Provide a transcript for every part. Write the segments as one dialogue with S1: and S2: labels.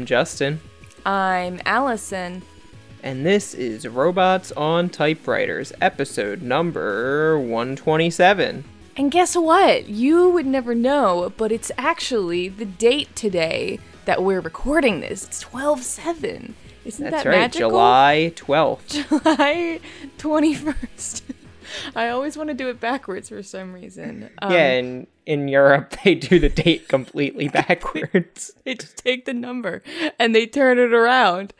S1: I'm Justin,
S2: I'm Allison.
S1: and this is Robots on Typewriters, episode number 127.
S2: And guess what? You would never know, but it's actually the date today that we're recording this. It's 12 7. Isn't
S1: That's
S2: that
S1: right,
S2: magical?
S1: July 12th.
S2: July 21st. I always want to do it backwards for some reason. Um,
S1: yeah, and in Europe, they do the date completely backwards.
S2: They just take the number and they turn it around.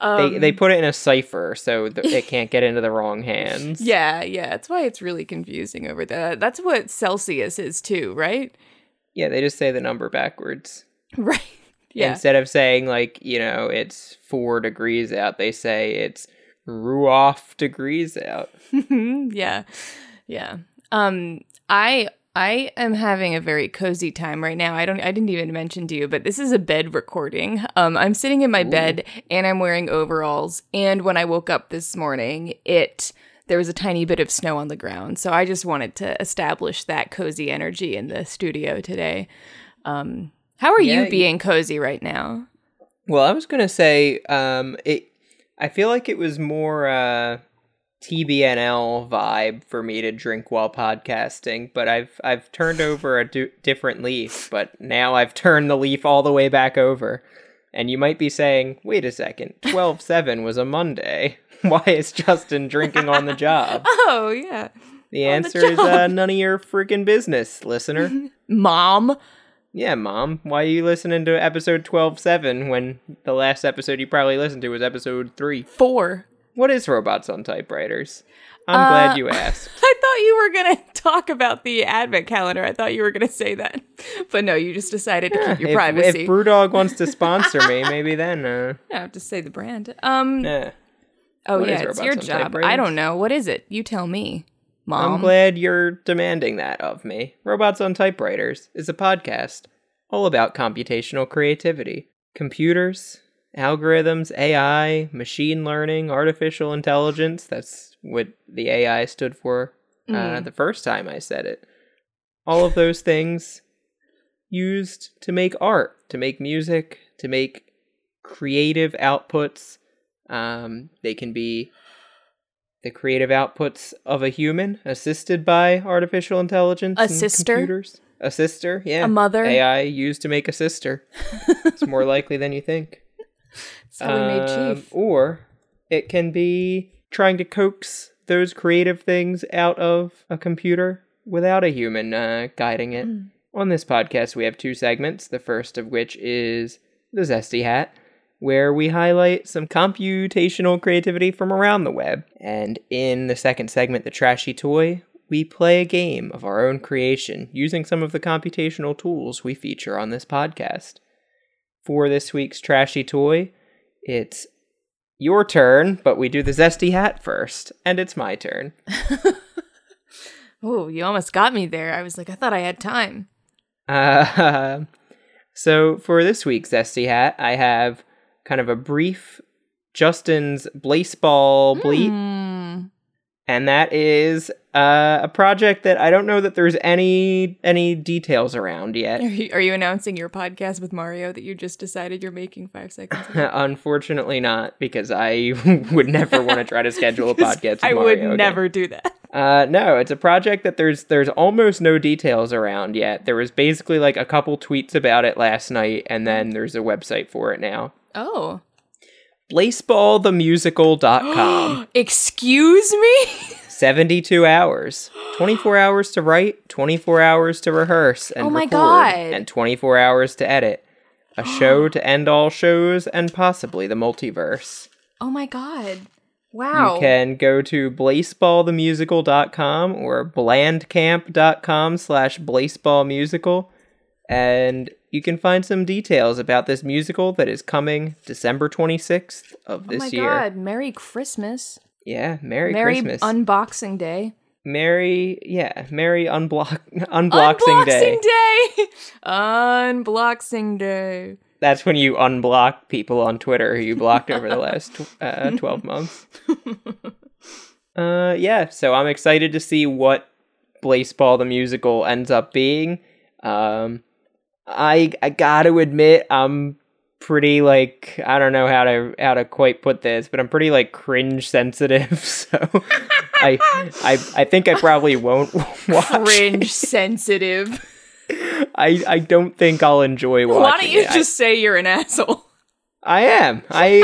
S2: Um,
S1: they, they put it in a cipher so that it can't get into the wrong hands.
S2: Yeah, yeah. That's why it's really confusing over there. That's what Celsius is too, right?
S1: Yeah, they just say the number backwards.
S2: Right. Yeah.
S1: Instead of saying, like, you know, it's four degrees out, they say it's Ruoff degrees out.
S2: yeah. Yeah. Um I I am having a very cozy time right now. I don't I didn't even mention to you, but this is a bed recording. Um I'm sitting in my bed and I'm wearing overalls and when I woke up this morning, it there was a tiny bit of snow on the ground. So I just wanted to establish that cozy energy in the studio today. Um how are
S1: Yeah,
S2: you
S1: you-
S2: being cozy right now?
S1: Well, I was gonna say, um, it. I feel like it was more uh, TBNL vibe for me to drink while podcasting, but I've I've turned over a du- different leaf. But now I've turned the leaf all the way back over, and you might be saying, "Wait a second, twelve seven was a Monday. Why is Justin drinking on the job?"
S2: Oh, yeah.
S1: The
S2: On the
S1: answer is uh, none of your freaking business, listener.
S2: Mom.
S1: Yeah, mom. Why are you listening to episode twelve seven when the last episode you probably listened to was episode 3?
S2: 4.
S1: What is robots on typewriters? I'm
S2: Uh,
S1: glad you asked.
S2: I thought you were going to talk about the advent calendar. I thought you were going to say that. But no, you just decided to keep your
S1: if,
S2: privacy.
S1: if Brewdog wants to sponsor me, maybe then. Uh,
S2: I have to say the brand. Um
S1: eh.
S2: oh
S1: what
S2: yeah, it's your job. I don't know. What is it? You tell me. Mom.
S1: I'm glad you're demanding that of me. Robots on Typewriters is a podcast all about computational creativity. Computers, algorithms, AI, machine learning, artificial intelligence. That's what the AI stood for uh,
S2: Mm.
S1: the first time I said it. All of those things used to make art, to make music, to make creative outputs. Um, they can be the creative outputs of a human assisted by artificial intelligence
S2: A
S1: and
S2: sister?
S1: computers. A sister, yeah.
S2: A mother?
S1: AI used to make a sister. it's more likely than you think.
S2: so we made
S1: Um,
S2: chief.
S1: Or it can be trying to coax those creative things out of a computer without a human uh, guiding it.
S2: Mm.
S1: On this podcast, we have two segments. The first of which is the Zesty Hat, where we highlight some computational creativity from around the web. And in the second segment, the Trashy Toy, we play a game of our own creation using some of the computational tools we feature on this podcast. For this week's Trashy Toy, it's your turn, but we do the Zesty Hat first, and it's my turn.
S2: Oh, you almost got me there. I was like, I thought I had time.
S1: Uh, so for this week's Zesty Hat, I have kind of a brief Justin's Blaseball bleat,
S2: Mm.
S1: and that is uh, a project that I don't know that there's any any details around yet.
S2: Are you, are you announcing your podcast with Mario that you just decided you're making five seconds? ago?
S1: Unfortunately, not because I would never want to try to schedule a podcast. With
S2: I would
S1: again.
S2: never do that.
S1: Uh, no, it's a project that there's there's almost no details around yet. There was basically like a couple tweets about it last night, and then there's a website for it now.
S2: Oh.
S1: Blaseballthemusical.com.
S2: Excuse me?
S1: 72 hours. 24 hours to write, 24 hours to rehearse and
S2: Oh my
S1: record,
S2: God.
S1: and 24 hours to edit. A show to end all shows and possibly the multiverse.
S2: Oh my god. Wow.
S1: You can go to blaseballthemusical.com or bandcamp.com slash blaseballmusical and you can find some details about this musical that is coming December 26th of this year.
S2: oh my
S1: year.
S2: god. Merry Christmas.
S1: Yeah, Merry,
S2: Merry
S1: Christmas.
S2: Unboxing Day.
S1: Merry, yeah, Merry unblock unboxing day.
S2: Unboxing Day. Unboxing Day.
S1: That's when you unblock people on Twitter who you blocked over the last tw- uh, 12 months. Uh, yeah, so I'm excited to see what Blaseball the musical ends up being. Um, I I got to admit I'm pretty like I don't know how to how to quite put this, but I'm pretty like cringe sensitive. So I I I think I probably won't watch.
S2: Cringe
S1: it.
S2: sensitive.
S1: I I don't think I'll enjoy watching.
S2: Why don't you
S1: it. I-
S2: just say you're an asshole?
S1: I am. I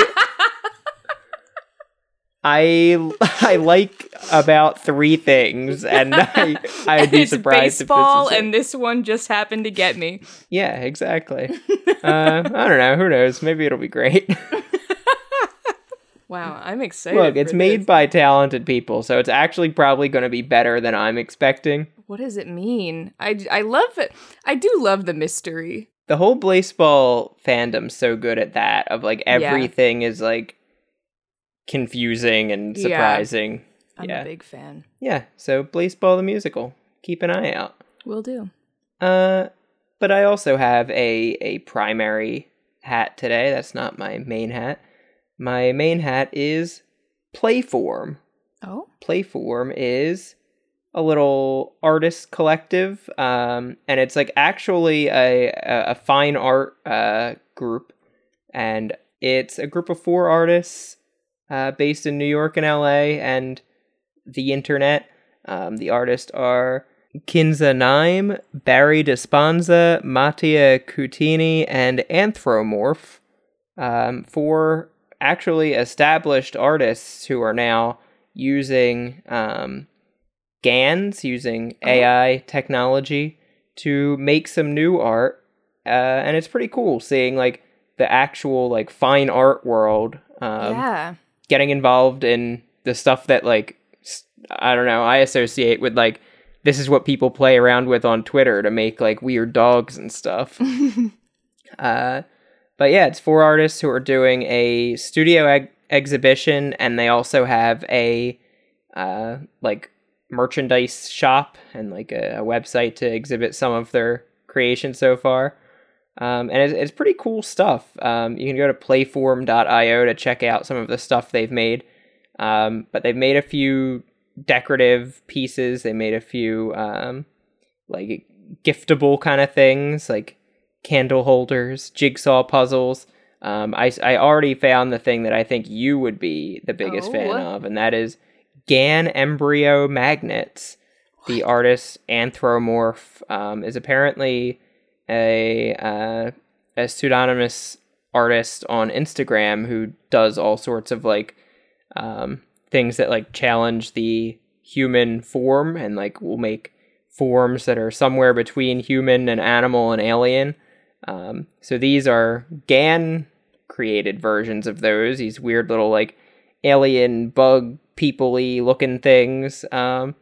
S1: I I like about three things, and I I'd be surprised
S2: baseball,
S1: if this
S2: and this one just happened to get me.
S1: yeah, exactly. uh, I don't know. Who knows? Maybe it'll be great.
S2: Wow, I'm excited.
S1: Look, it's made
S2: this.
S1: by talented people, so it's actually probably going to be better than I'm expecting.
S2: What does it mean? I I love it. I do love the mystery.
S1: The whole Blaseball fandom's so good at that. Of like everything is like confusing and surprising. Yeah.
S2: I'm
S1: Yeah.
S2: a big fan.
S1: Yeah, so Blaseball the musical. Keep an eye out.
S2: Will do.
S1: Uh, but I also have a a primary hat today. That's not my main hat. My main hat is Playform.
S2: Oh,
S1: Playform is a little artist collective, um, and it's like actually a a, a fine art uh, group, and it's a group of four artists uh, based in New York and L.A. and the internet. Um, the artists are Kinza Naim, Barry Despanza, Mattia Cutini, and Anthromorph. Um, four actually established artists who are now using um, GANs, using AI technology to make some new art. Uh, and it's pretty cool seeing like the actual like fine art world um,
S2: yeah.
S1: Getting involved in the stuff that like I don't know I associate with like this is what people play around with on Twitter to make like weird dogs and stuff. uh, but yeah, it's four artists who are doing a studio eg- exhibition, and they also have a uh, like merchandise shop and like a, a website to exhibit some of their creation so far. Um, and it's, it's pretty cool stuff. Um, you can go to playform.io to check out some of the stuff they've made. Um, but they've made a few decorative pieces. They made a few um, like giftable kind of things, like candle holders, jigsaw puzzles. Um, I, I already found the thing that I think you would be the biggest fan
S2: Oh.
S1: of, and that is GAN embryo magnets. The artist Anthromorph um, is apparently a uh, a pseudonymous artist on Instagram who does all sorts of like um, things that like challenge the human form and like will make forms that are somewhere between human and animal and alien. Um, so these are GAN created versions of those. These weird little like alien bug people-y looking things. Um,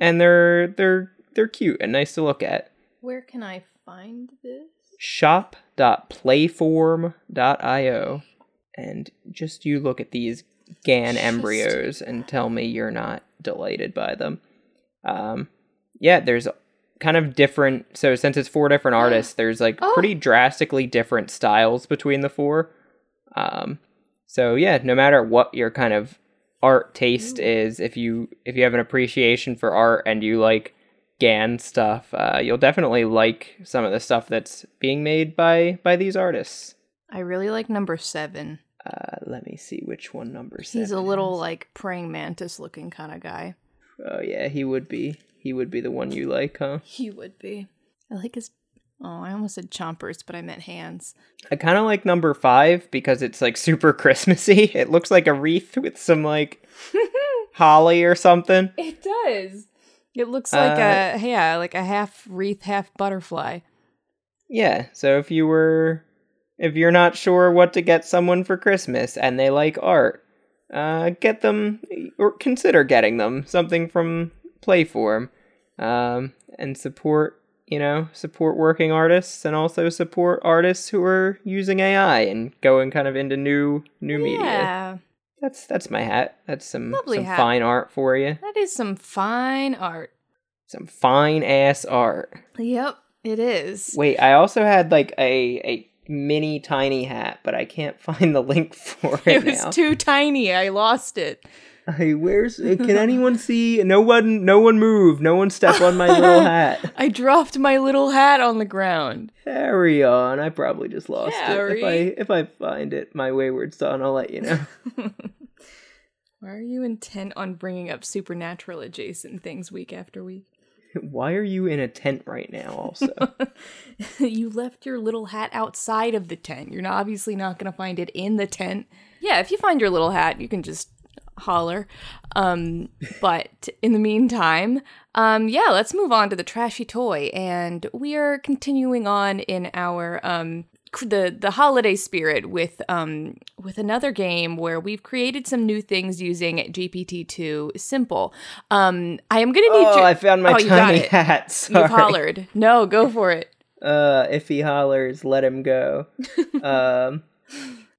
S1: and they're they're they're cute and nice to look at.
S2: Where can I find this?
S1: shop.playform.io and just you look at these GAN embryos and tell me you're not delighted by them. Um, yeah, there's kind of different. So since it's four different artists, there's like
S2: Oh.
S1: pretty drastically different styles between the four. Um, so yeah, no matter what your kind of art taste is, if you if you have an appreciation for art and you like GAN stuff, uh, you'll definitely like some of the stuff that's being made by by these artists.
S2: I really like number seven.
S1: Uh, let me see which one number seven.
S2: He's a little
S1: is.
S2: like praying mantis looking kind of guy.
S1: Oh yeah, he would be. He would be the one you like, huh?
S2: He would be. I like his. Oh, I almost said chompers, but I meant hands.
S1: I kind of like number five because it's like super Christmassy. It looks like a wreath with some like holly or something.
S2: It does. It looks like
S1: Uh,
S2: a yeah, like a half wreath, half butterfly.
S1: Yeah. So if you were, if you're not sure what to get someone for Christmas and they like art, uh, get them or consider getting them something from Playform, um, and support. You know, support working artists and also support artists who are using AI and going kind of into new new media. That's that's my hat. That's some
S2: Lovely
S1: some
S2: hat.
S1: fine art for you.
S2: that is some fine art.
S1: Some fine ass art.
S2: Yep, it is.
S1: Wait, I also had like a a mini tiny hat, but I can't find the link for it,
S2: It was
S1: now.
S2: too tiny. I lost it.
S1: Hey, where's? Eh, can anyone see? No one, no one move. No one step on my little hat.
S2: I dropped my little hat on the ground.
S1: Carry on. I probably just lost it. If I if I find it, my wayward son, I'll let you know.
S2: Why are you intent on bringing up supernatural adjacent things week after week?
S1: Why are you in a tent right now? Also,
S2: you left your little hat outside of the tent. You're not, obviously not going to find it in the tent. Yeah, if you find your little hat, you can just holler. Um, but in the meantime, um, yeah, let's move on to the trashy toy, and we are continuing on in our um the the holiday spirit with um with another game where we've created some new things using GPT two simple. Um, I am gonna need
S1: oh, I found my
S2: Oh,
S1: tiny hat. Sorry.
S2: You've hollered. No, go for it.
S1: Uh, if he hollers, let him go. um,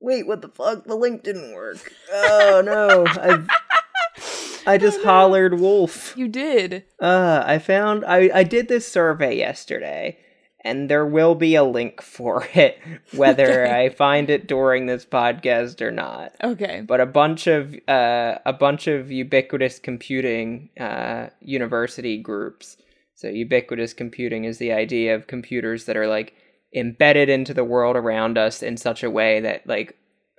S1: wait, what the fuck? The link didn't work. Oh no, I I just hollered wolf.
S2: You did.
S1: Uh, I found I I did this survey yesterday, and there will be a link for it, whether
S2: Okay.
S1: I find it during this podcast or not.
S2: Okay.
S1: But a bunch of uh, a bunch of ubiquitous computing uh, university groups. So ubiquitous computing is the idea of computers that are like embedded into the world around us in such a way that like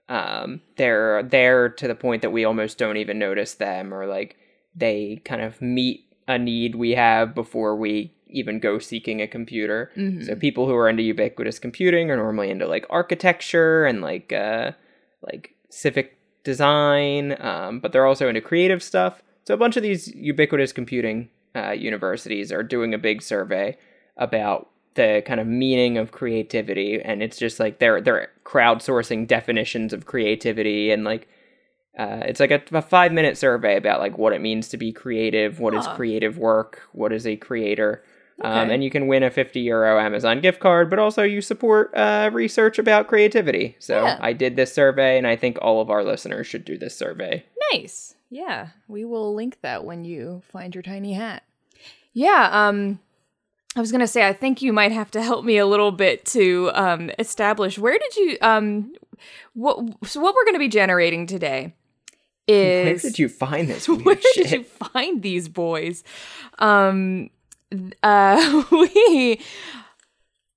S1: um, they're there to the point that we almost don't even notice them, or like they kind of meet a need we have before we even go seeking a computer.
S2: Mhm.
S1: So people who are into ubiquitous computing are normally into like architecture and like uh, like civic design, um, but they're also into creative stuff. So a bunch of these ubiquitous computing uh, universities are doing a big survey about the kind of meaning of creativity, and it's just like they're they're crowdsourcing definitions of creativity and like. Uh, it's like a, a five minute survey about like what it means to be creative, what is
S2: Huh.
S1: creative work, what is a creator, um, and you can win a 50 euro Amazon gift card, but also you support uh, research about creativity. So
S2: Yeah.
S1: I did this survey, and I think all of our listeners should do this survey.
S2: Nice. Yeah, we will link that when you find your tiny hat. Yeah, um I was going to say I think you might have to help me a little bit to um establish where did you um what so what we're going to be generating today is where
S1: did you find this
S2: where
S1: shit?
S2: did you find these boys? Um, uh, we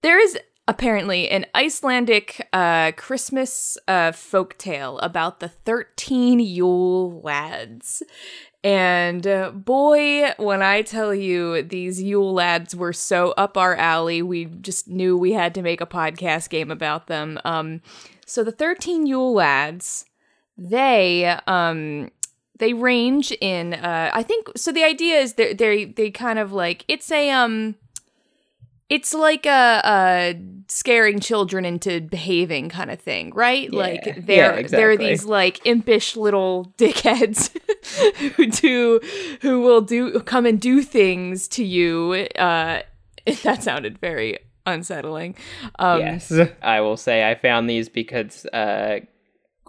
S2: there is apparently an Icelandic uh, Christmas uh, folk tale about the thirteen Yule lads. And uh, boy, when I tell you these Yule lads were so up our alley, we just knew we had to make a podcast game about them. Um, so the 13 Yule lads, they um they range in uh i think so the idea is they they they kind of like it's a um it's like a, a scaring children into behaving kind of thing right
S1: Yeah.
S2: like
S1: Yeah,
S2: they're they're these like impish little dickheads who do who will do come and do things to you uh that sounded very unsettling um
S1: yes, I will say I found these because uh,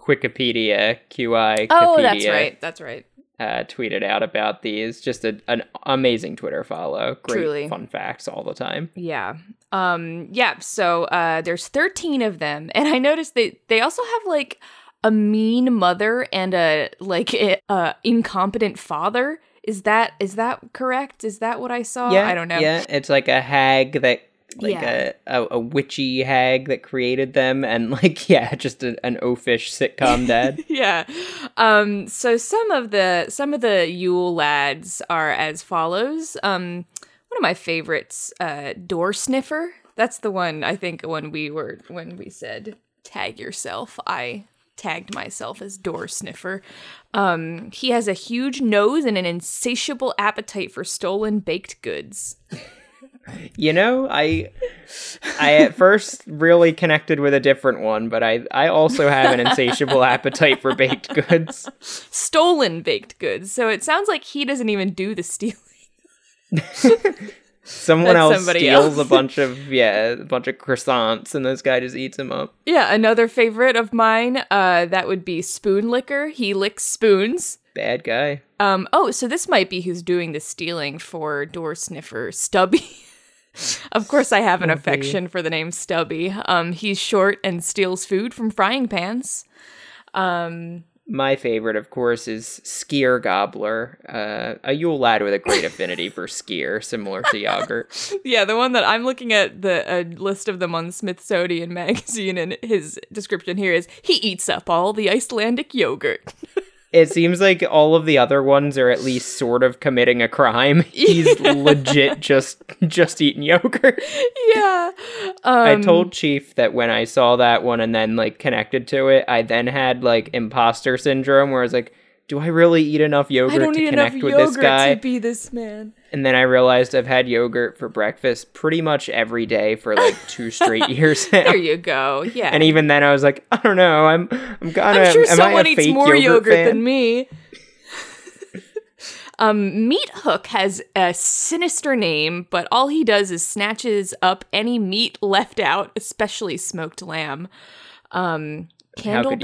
S1: Wikipedia QI.
S2: oh that's right that's right
S1: Uh, tweeted out about these. Just a, an amazing Twitter follow. Great
S2: Truly.
S1: fun facts all the time.
S2: Yeah. Um yeah, so uh there's 13 of them and I noticed that they also have like a mean mother and a like a, a incompetent father. Is that is that correct? Is that what I saw?
S1: yeah,
S2: I don't know.
S1: Yeah, it's like a hag that. Like
S2: Yeah.
S1: a, a, a witchy hag that created them, and like yeah, just a, an oafish sitcom dad.
S2: yeah. Um so some of the some of the Yule lads are as follows. Um one of my favorites uh door sniffer. That's the one I think when we were when we said tag yourself, I tagged myself as door sniffer. Um he has a huge nose and an insatiable appetite for stolen baked goods.
S1: You know, I I at first really connected with a different one, but I I also have an insatiable appetite for baked goods.
S2: Stolen baked goods. So it sounds like he doesn't even do the stealing.
S1: Someone
S2: That's
S1: else steals
S2: else.
S1: a bunch of yeah, a bunch of croissants, and this guy just eats them up.
S2: Yeah, another favorite of mine, uh, that would be Spoon Licker. He licks spoons.
S1: Bad guy.
S2: Um, oh, so this might be who's doing the stealing for Door Sniffer Stubby. Of course, I have an affection for the name Stubby. Um, he's short and steals food from frying pans. Um,
S1: My favorite, of course, is Skyr Gobbler, uh, a Yule lad with a great affinity for skyr, similar to yogurt.
S2: yeah, the one that I'm looking at the a list of them on Smithsonian magazine, and his description here is he eats up all the Icelandic yogurt.
S1: It seems like all of the other ones are at least sort of committing a crime. He's legit just just eating yogurt.
S2: yeah,
S1: I
S2: um,
S1: told Chief that when I saw that one and then like connected to it, I then had like imposter syndrome where I was like, do I really eat enough
S2: I
S1: yogurt
S2: don't
S1: to connect with this guy?
S2: to be this man.
S1: And then I realized I've had yogurt for breakfast pretty much every day for like two straight years now.
S2: There you go. Yeah,
S1: And even then, I was like, I don't know. I'm, I'm kind of.
S2: I'm sure
S1: am
S2: someone
S1: I a
S2: eats more
S1: yogurt,
S2: yogurt, than me. um, Meat Hook has a sinister name, but all he does is snatches up any meat left out, especially smoked lamb. Um,
S1: How could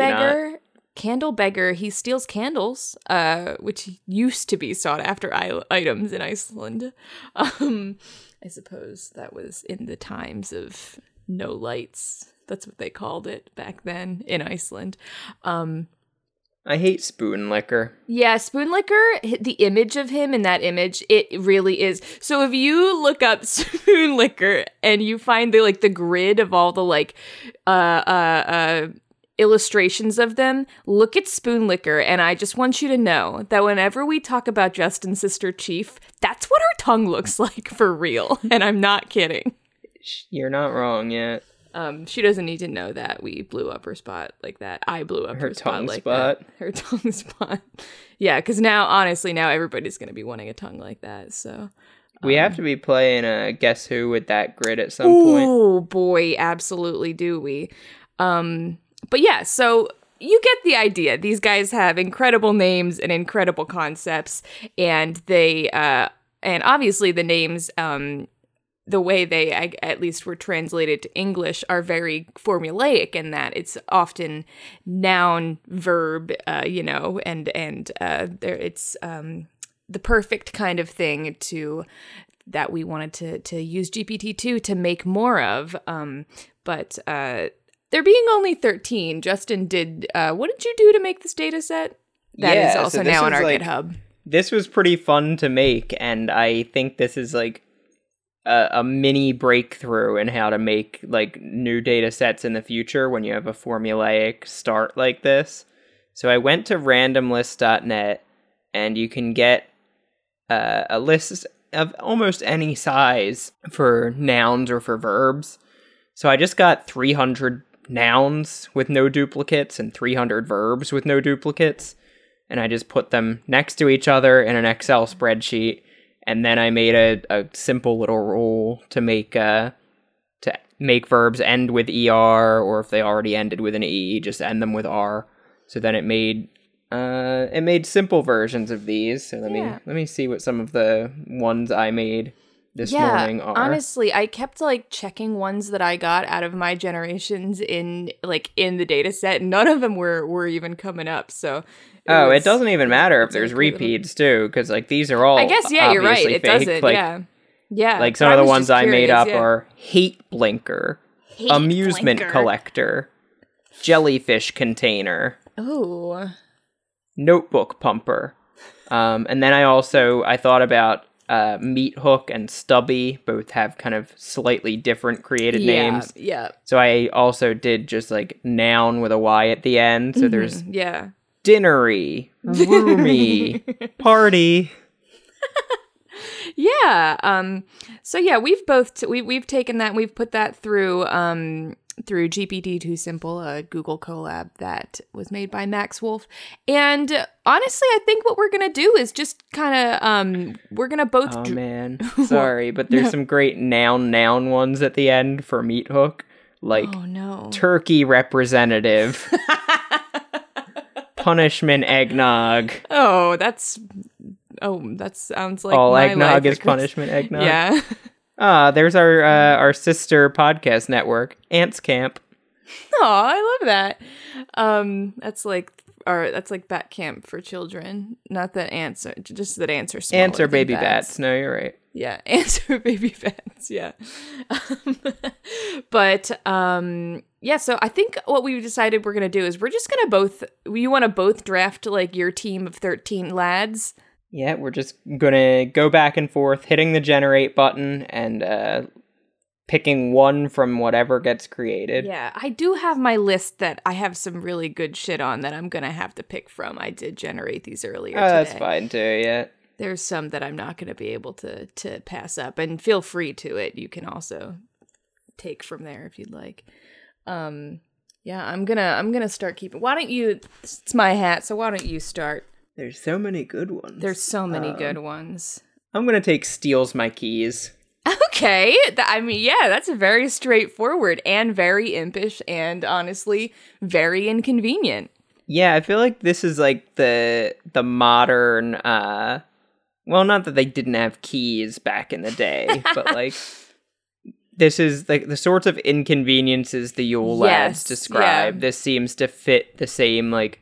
S2: Candlebeggar. Candlebeggar, he steals candles, uh, which used to be sought after I- items in Iceland. Um, I suppose that was in the times of no lights. That's what they called it back then in Iceland. Um,
S1: I hate spoon licker.
S2: yeah, Spoon Licker, the image of him in that image, it really is. So if you look up Spoon Licker and you find the like the grid of all the like uh uh uh illustrations of them, look at Spoonlicker and I just want you to know that whenever we talk about Justin's sister Chief, that's what her tongue looks like for real. And I'm not kidding.
S1: You're not wrong yet.
S2: Um, she doesn't need to know that we blew up her spot like that. I blew up her,
S1: Her
S2: spot
S1: tongue
S2: like
S1: spot.
S2: that. Her tongue spot. Yeah, because now, honestly, now everybody's gonna be wanting a tongue like that. So,
S1: We
S2: Um,
S1: have to be playing a Guess Who with that grid at some point.
S2: oh boy, absolutely do we. Um, but yeah, so you get the idea. These guys have incredible names and incredible concepts, and they, uh, and obviously the names, um, the way they I, at least were translated to English are very formulaic in that it's often noun, verb, uh, you know, and and uh, there it's um, the perfect kind of thing to that we wanted to to use GPT two to make more of. Um, but uh, there being only thirteen, Justin did. Uh, what did you do to make this data set? That is
S1: Yeah, so
S2: also
S1: this
S2: now on our
S1: like-
S2: GitHub.
S1: This was pretty fun to make, and I think this is like a, a mini breakthrough in how to make like new data sets in the future when you have a formulaic start like this. So I went to randomlist.net, and you can get uh, a list of almost any size for nouns or for verbs. So I just got 300 nouns with no duplicates and 300 verbs with no duplicates. And I just put them next to each other in an Excel spreadsheet. And then I made a, a simple little rule to make uh, to make verbs end with er, or if they already ended with an e, just end them with r. So then it made uh, it made simple versions of these. So let
S2: Yeah.
S1: me let me see what some of the ones I made this morning are.
S2: honestly, I kept like checking ones that I got out of my generations in like in the data set. None of them were were even coming up. So
S1: oh,
S2: was-
S1: it doesn't even matter if there's repeats too, because like these are all.
S2: I guess yeah, you're right. It
S1: fake.
S2: doesn't.
S1: Like,
S2: yeah, yeah.
S1: Like some of the ones
S2: just
S1: I made up
S2: yeah.
S1: are hate blinker,
S2: Hate
S1: amusement
S2: blinker.
S1: collector, jellyfish container,
S2: Ooh.
S1: notebook pumper. Um, and then I also I thought about uh, meat hook and stubby both have kind of slightly different created
S2: yeah,
S1: names.
S2: Yeah.
S1: So I also did just like noun with a y at the end. So there's
S2: Mhm, yeah.
S1: dinnery, roomy, party.
S2: Yeah. Um. So yeah, we've both t- we we've taken that we've put that through um through GPT Too Simple, a Google Colab that was made by Max Woolf. And honestly, I think what we're gonna do is just kind of um we're gonna both.
S1: Oh
S2: dr-
S1: man, sorry, but there's some great noun noun ones at the end for meat hook, like
S2: oh no.
S1: turkey representative, punishment eggnog.
S2: oh, that's. Oh, that sounds like
S1: All
S2: my
S1: eggnog is punishment eggnog.
S2: Yeah.
S1: Ah, there's our uh, our sister podcast network, Ants Camp.
S2: Oh, I love that. Um, that's like our that's like bat camp for children. Not that ants are just that ants are smaller
S1: Ants are baby
S2: bats.
S1: bats. No, you're right.
S2: Yeah, ants answer baby bats. Yeah. Um, but um yeah, so I think what we decided we're going to do is we're just going to both you want to both draft like your team of 13 lads.
S1: Yeah, we're just gonna go back and forth, hitting the generate button and uh, picking one from whatever gets created.
S2: Yeah, I do have my list that I have some really good shit on that I'm gonna have to pick from. I did generate these earlier.
S1: Oh,
S2: today.
S1: that's fine too. Yeah.
S2: There's some that I'm not gonna be able to to pass up, and feel free to it. You can also take from there if you'd like. Um, yeah, I'm gonna I'm gonna start keeping. Why don't you? It's my hat, so why don't you start?
S1: There's so many good ones.
S2: There's so many
S1: Um,
S2: good ones.
S1: I'm gonna take steals my keys.
S2: Okay, I mean, yeah, that's very straightforward and very impish, and honestly, very inconvenient.
S1: Yeah, I feel like this is like the the modern uh well not that they didn't have keys back in the day, but like this is like the sorts of inconveniences the Yule lads describe.
S2: yeah.
S1: This seems to fit the same like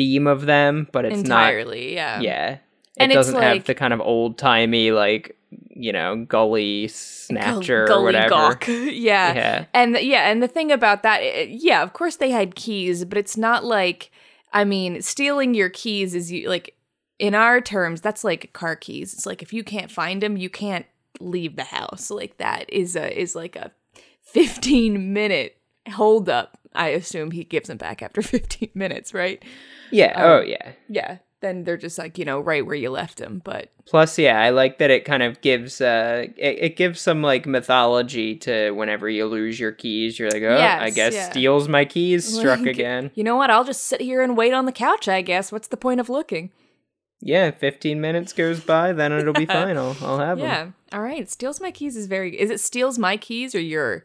S1: theme of them, but it's not
S2: Entirely, yeah.
S1: yeah. It
S2: And
S1: doesn't have
S2: like-
S1: the kind of old timey like, you know, gully snatcher
S2: Gull-
S1: or whatever.
S2: Gawk. yeah.
S1: Yeah.
S2: And the, yeah, and the thing about that, i- yeah, of course they had keys, but it's not like, I mean, stealing your keys is you like, in our terms, that's like car keys. It's like if you can't find them, you can't leave the house. Like that is a is like a 15 minute hold up. I assume he gives them back after 15 minutes, right?
S1: Yeah,
S2: Um,
S1: oh yeah.
S2: Yeah. Then they're just like, you know, right where you left them. But
S1: Plus, yeah, I like that it kind of gives uh it, it gives some like mythology to whenever you lose your keys, you're like, oh, I guess
S2: yeah.
S1: steals my keys struck
S2: Like,
S1: again.
S2: You know what? I'll just sit here and wait on the couch, I guess. What's the point of looking?
S1: Yeah, 15 minutes goes by, then it'll be fine. I'll, I'll have them.
S2: Yeah. All right. Steals my keys is very Is it steals my keys or your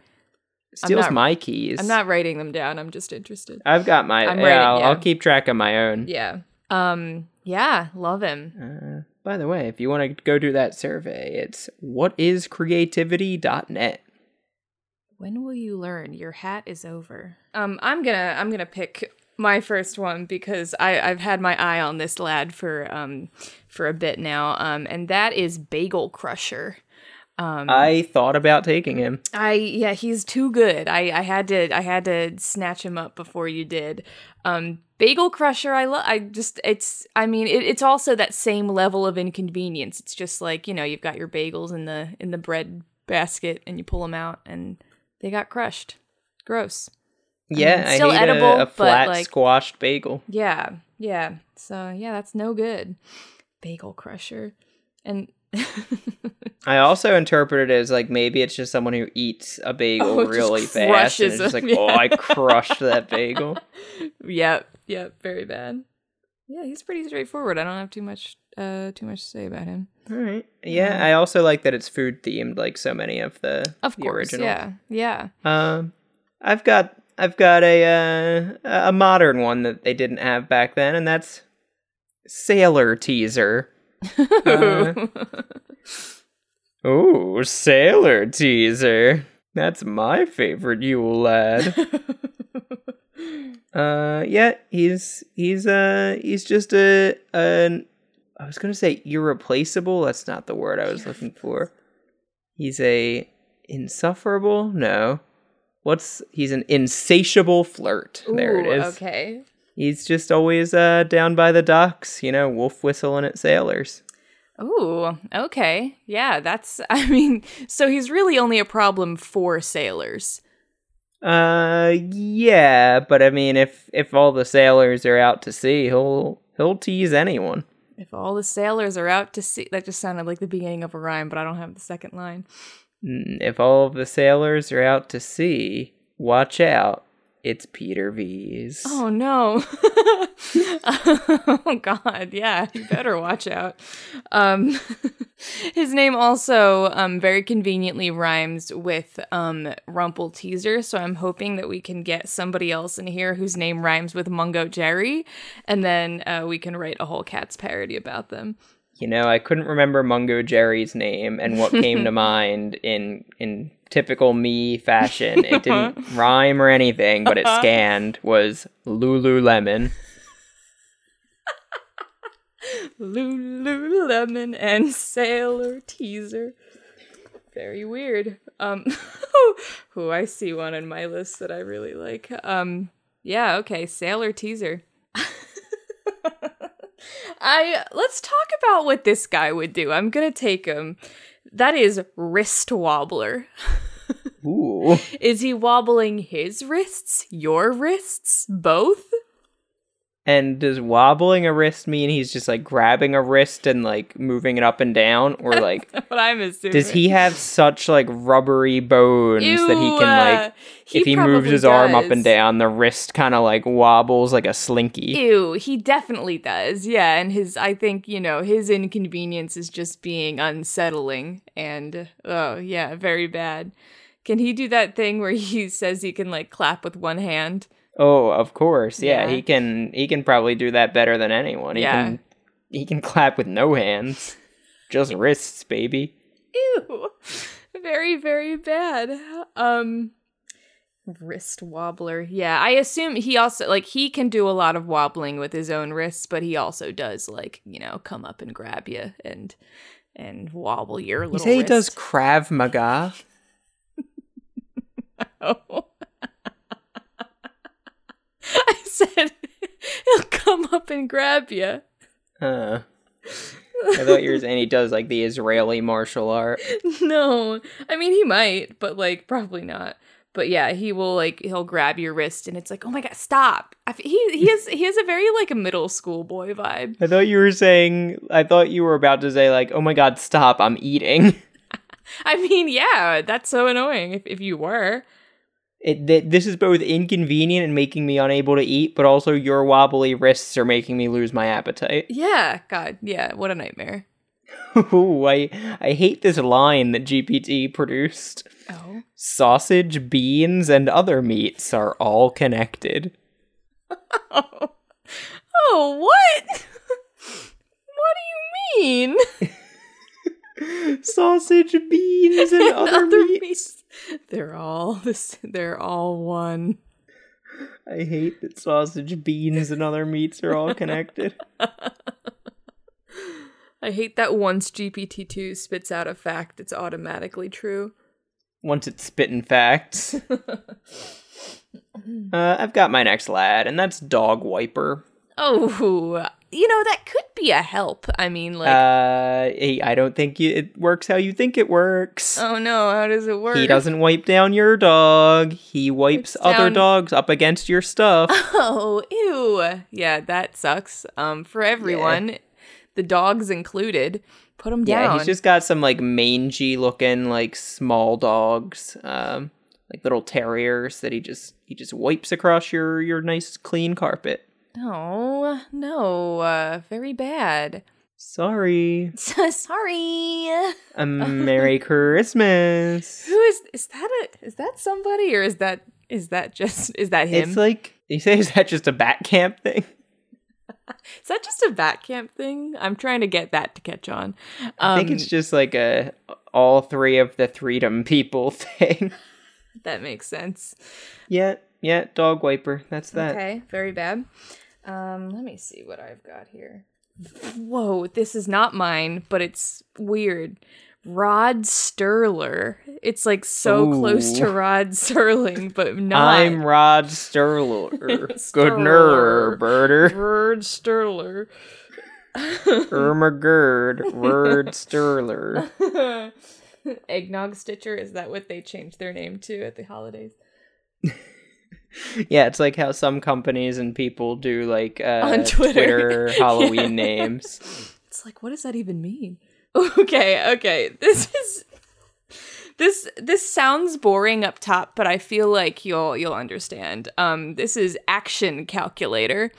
S1: Steals
S2: not-
S1: my keys.
S2: I'm not writing them down. I'm just interested.
S1: I've got my.
S2: I'm
S1: yeah,
S2: writing,
S1: I'll,
S2: yeah.
S1: I'll keep track of my own.
S2: Yeah. Um yeah, love him.
S1: Uh, by the way, if you want to go do that survey, it's whatiscreativity.net.
S2: When will you learn? Your hat is over. Um I'm going to I'm going to pick my first one because I I've had my eye on this lad for um for a bit now. Um and that is Bagel Crusher. Um
S1: I thought about taking him.
S2: I yeah, he's too good. I I had to I had to snatch him up before you did. Um Bagel Crusher, I love I just it's I mean, it, it's also that same level of inconvenience. It's just like, you know, you've got your bagels in the in the bread basket and you pull them out and they got crushed. Gross.
S1: Yeah,
S2: mean,
S1: I
S2: still
S1: hate
S2: edible,
S1: a, a
S2: but,
S1: flat
S2: like-
S1: squashed bagel.
S2: Yeah. Yeah. So, yeah, that's no good. Bagel Crusher. And
S1: I also interpret it as like maybe it's just someone who eats a bagel
S2: Oh,
S1: really fast and it's just like,
S2: them,
S1: oh. I crushed that bagel.
S2: Yep, yep, very bad. Yeah, he's pretty straightforward. I don't have too much uh too much to say about him.
S1: All right. Yeah, I also like that it's food themed, like so many of the
S2: Of
S1: the
S2: course,
S1: original.
S2: yeah. Yeah.
S1: Um, I've got I've got a uh, a modern one that they didn't have back then, and that's Sailor Teaser. Uh, oh, Sailor Teaser. That's my favorite Yule lad. Uh, yeah, he's he's uh he's just a an I was gonna say irreplaceable. That's not the word I was looking for. He's a insufferable. No, what's he's an insatiable flirt. there it is.
S2: Okay.
S1: He's just always uh down by the docks, you know, wolf whistling at sailors.
S2: Ooh, okay. Yeah, that's I mean, so he's really only a problem for sailors.
S1: Uh, yeah, but I mean, if if all the sailors are out to sea, he'll he'll tease anyone.
S2: If all the sailors are out to sea, that just sounded like the beginning of a rhyme, but I don't have the second line.
S1: Mm, If all of the sailors are out to sea, watch out. It's Peter V's.
S2: Oh no. oh god, yeah, you better watch out. Um his name also um very conveniently rhymes with um Rumpleteazer, so I'm hoping that we can get somebody else in here whose name rhymes with Mungojerrie and then uh, we can write a whole cats parody about them.
S1: You know, I couldn't remember Mungojerrie's name, and what came to mind in in typical me fashion, it didn't rhyme or anything, but it scanned was Lululemon.
S2: Lululemon and Sailor Teaser. Very weird. Um, who I see one on my list that I really like. Um, yeah, okay, Sailor Teaser. I let's talk about what this guy would do. I'm gonna take him. That is wrist wobbler.
S1: Ooh.
S2: Is he wobbling his wrists? Your wrists? Both?
S1: And does wobbling a wrist mean he's just like grabbing a wrist and like moving it up and down? Or like
S2: what I'm assuming.
S1: does he have such like rubbery bones that he can like
S2: uh,
S1: if he moves his arm up and down, the wrist kind of like wobbles like a slinky.
S2: Ew, he definitely does. Yeah, and his I think, you know, his inconvenience is just being unsettling and oh, yeah, very bad. Can he do that thing where he says he can like clap with one hand?
S1: Oh, of course. Yeah,
S2: Yeah.
S1: he can he can probably do that better than anyone. He
S2: Yeah.
S1: can he can clap with no hands. Just wrists, baby.
S2: Ew. Very, very bad. Um wrist wobbler. Yeah, I assume he also like he can do a lot of wobbling with his own wrists, but he also does like, you know, come up and grab you and and wobble your
S1: You
S2: little
S1: say he does
S2: wrist.
S1: Krav Maga?
S2: Oh. I said he'll come up and grab you.
S1: Huh. I thought you were saying he does like the Israeli martial art.
S2: No, I mean he might, but like probably not. But yeah, he will like he'll grab your wrist, and it's like, oh my god, stop! I f he he has he has a very like a middle school boy vibe.
S1: I thought you were saying I thought you were about to say like, "Oh my god, stop, I'm eating."
S2: I mean, yeah, that's so annoying if if you were.
S1: It, th- this is both inconvenient and making me unable to eat, but also your wobbly wrists are making me lose my appetite.
S2: Yeah, God, yeah, what a nightmare.
S1: Ooh, I I hate this line that GPT produced.
S2: Oh,
S1: Sausage, beans, and other meats are all connected.
S2: oh, oh, what? what do you mean?
S1: Sausage, beans, and, other, meats.
S2: meats. They're all this. They're all one.
S1: I hate that sausage, beans, and other meats are all connected.
S2: I hate that once GPT two spits out a fact, it's automatically true.
S1: Once it's spitting facts. Uh, I've got my next lad, and that's Dog Wiper.
S2: Oh, you know that could be a help. I mean, like,
S1: Uh, he, I don't think you, it works how you think it works.
S2: oh no, how does it work?
S1: He doesn't wipe down your dog. He wipes
S2: Wipes
S1: other dogs up against your stuff.
S2: Oh, ew. Yeah, that sucks. Um, for everyone, the dogs included. Put them down.
S1: Yeah, he's just got some like mangy looking like small dogs, um, like little terriers that he just he just wipes across your your nice clean carpet.
S2: No, no, uh, very bad.
S1: Sorry.
S2: Sorry.
S1: A Merry Christmas.
S2: Who is is that? A, is that somebody or is that is that just is that him?
S1: It's like you say, is that just a bat camp thing?
S2: is that just a bat camp thing? I'm trying to get that to catch on. Um,
S1: I think it's just like a all three of the freedom people thing.
S2: that makes sense.
S1: yeah, yeah, dog wiper. That's that.
S2: Okay, very bad. Um, let me see what I've got here. Whoa, this is not mine, but it's weird. Rod Sterler. It's like so close to Rod Serling, but not.
S1: I'm Rod Sterler. Good
S2: Sterler.
S1: birder.
S2: Rod Sterler.
S1: Irma Gerd, Word Sterler.
S2: Eggnog Stitcher. Is that what they changed their name to at the holidays?
S1: Yeah, it's like how some companies and people do like uh,
S2: On Twitter.
S1: Halloween
S2: Yeah.
S1: names.
S2: It's like, what does that even mean? Okay, okay. This is this this sounds boring up top, but I feel like you'll you'll understand. Um, this is action calculator.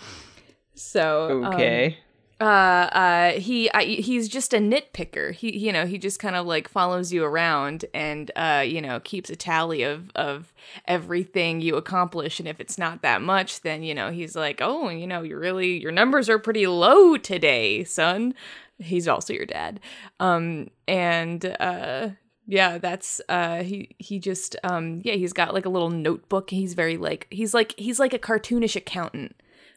S2: So um,
S1: Okay.
S2: Uh, uh, he I, he's just a nitpicker. He you know he just kind of like follows you around and uh you know keeps a tally of of everything you accomplish. And if it's not that much, then you know he's like, oh, you know, you really your numbers are pretty low today, son. He's also your dad. Um and uh yeah that's uh he he just um yeah he's got like a little notebook he's very like he's like he's like a cartoonish accountant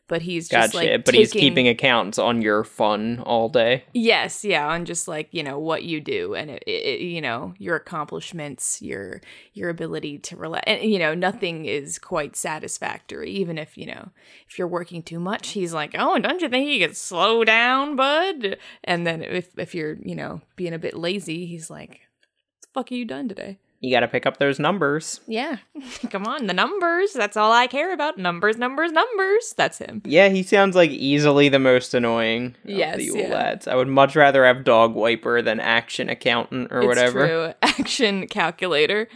S2: but he's just
S1: Gotcha.
S2: like
S1: but he's keeping accounts on your fun all day.
S2: Yes, yeah, on just like you know what you do and it, it, you know your accomplishments, your your ability to relax, and you know nothing is quite satisfactory. Even if you know if you're working too much, he's like, oh, don't you think you could slow down, bud? And then if if you're you know being a bit lazy, he's like, what the fuck are you done today?
S1: You got to pick up those numbers.
S2: Yeah, come on, the numbers. That's all I care about. Numbers, numbers, numbers. That's him.
S1: Yeah, he sounds like easily the most annoying of
S2: Yes,
S1: the Yule
S2: yeah.
S1: lads. I would much rather have dog wiper than action accountant or
S2: It's
S1: whatever.
S2: true. Action calculator.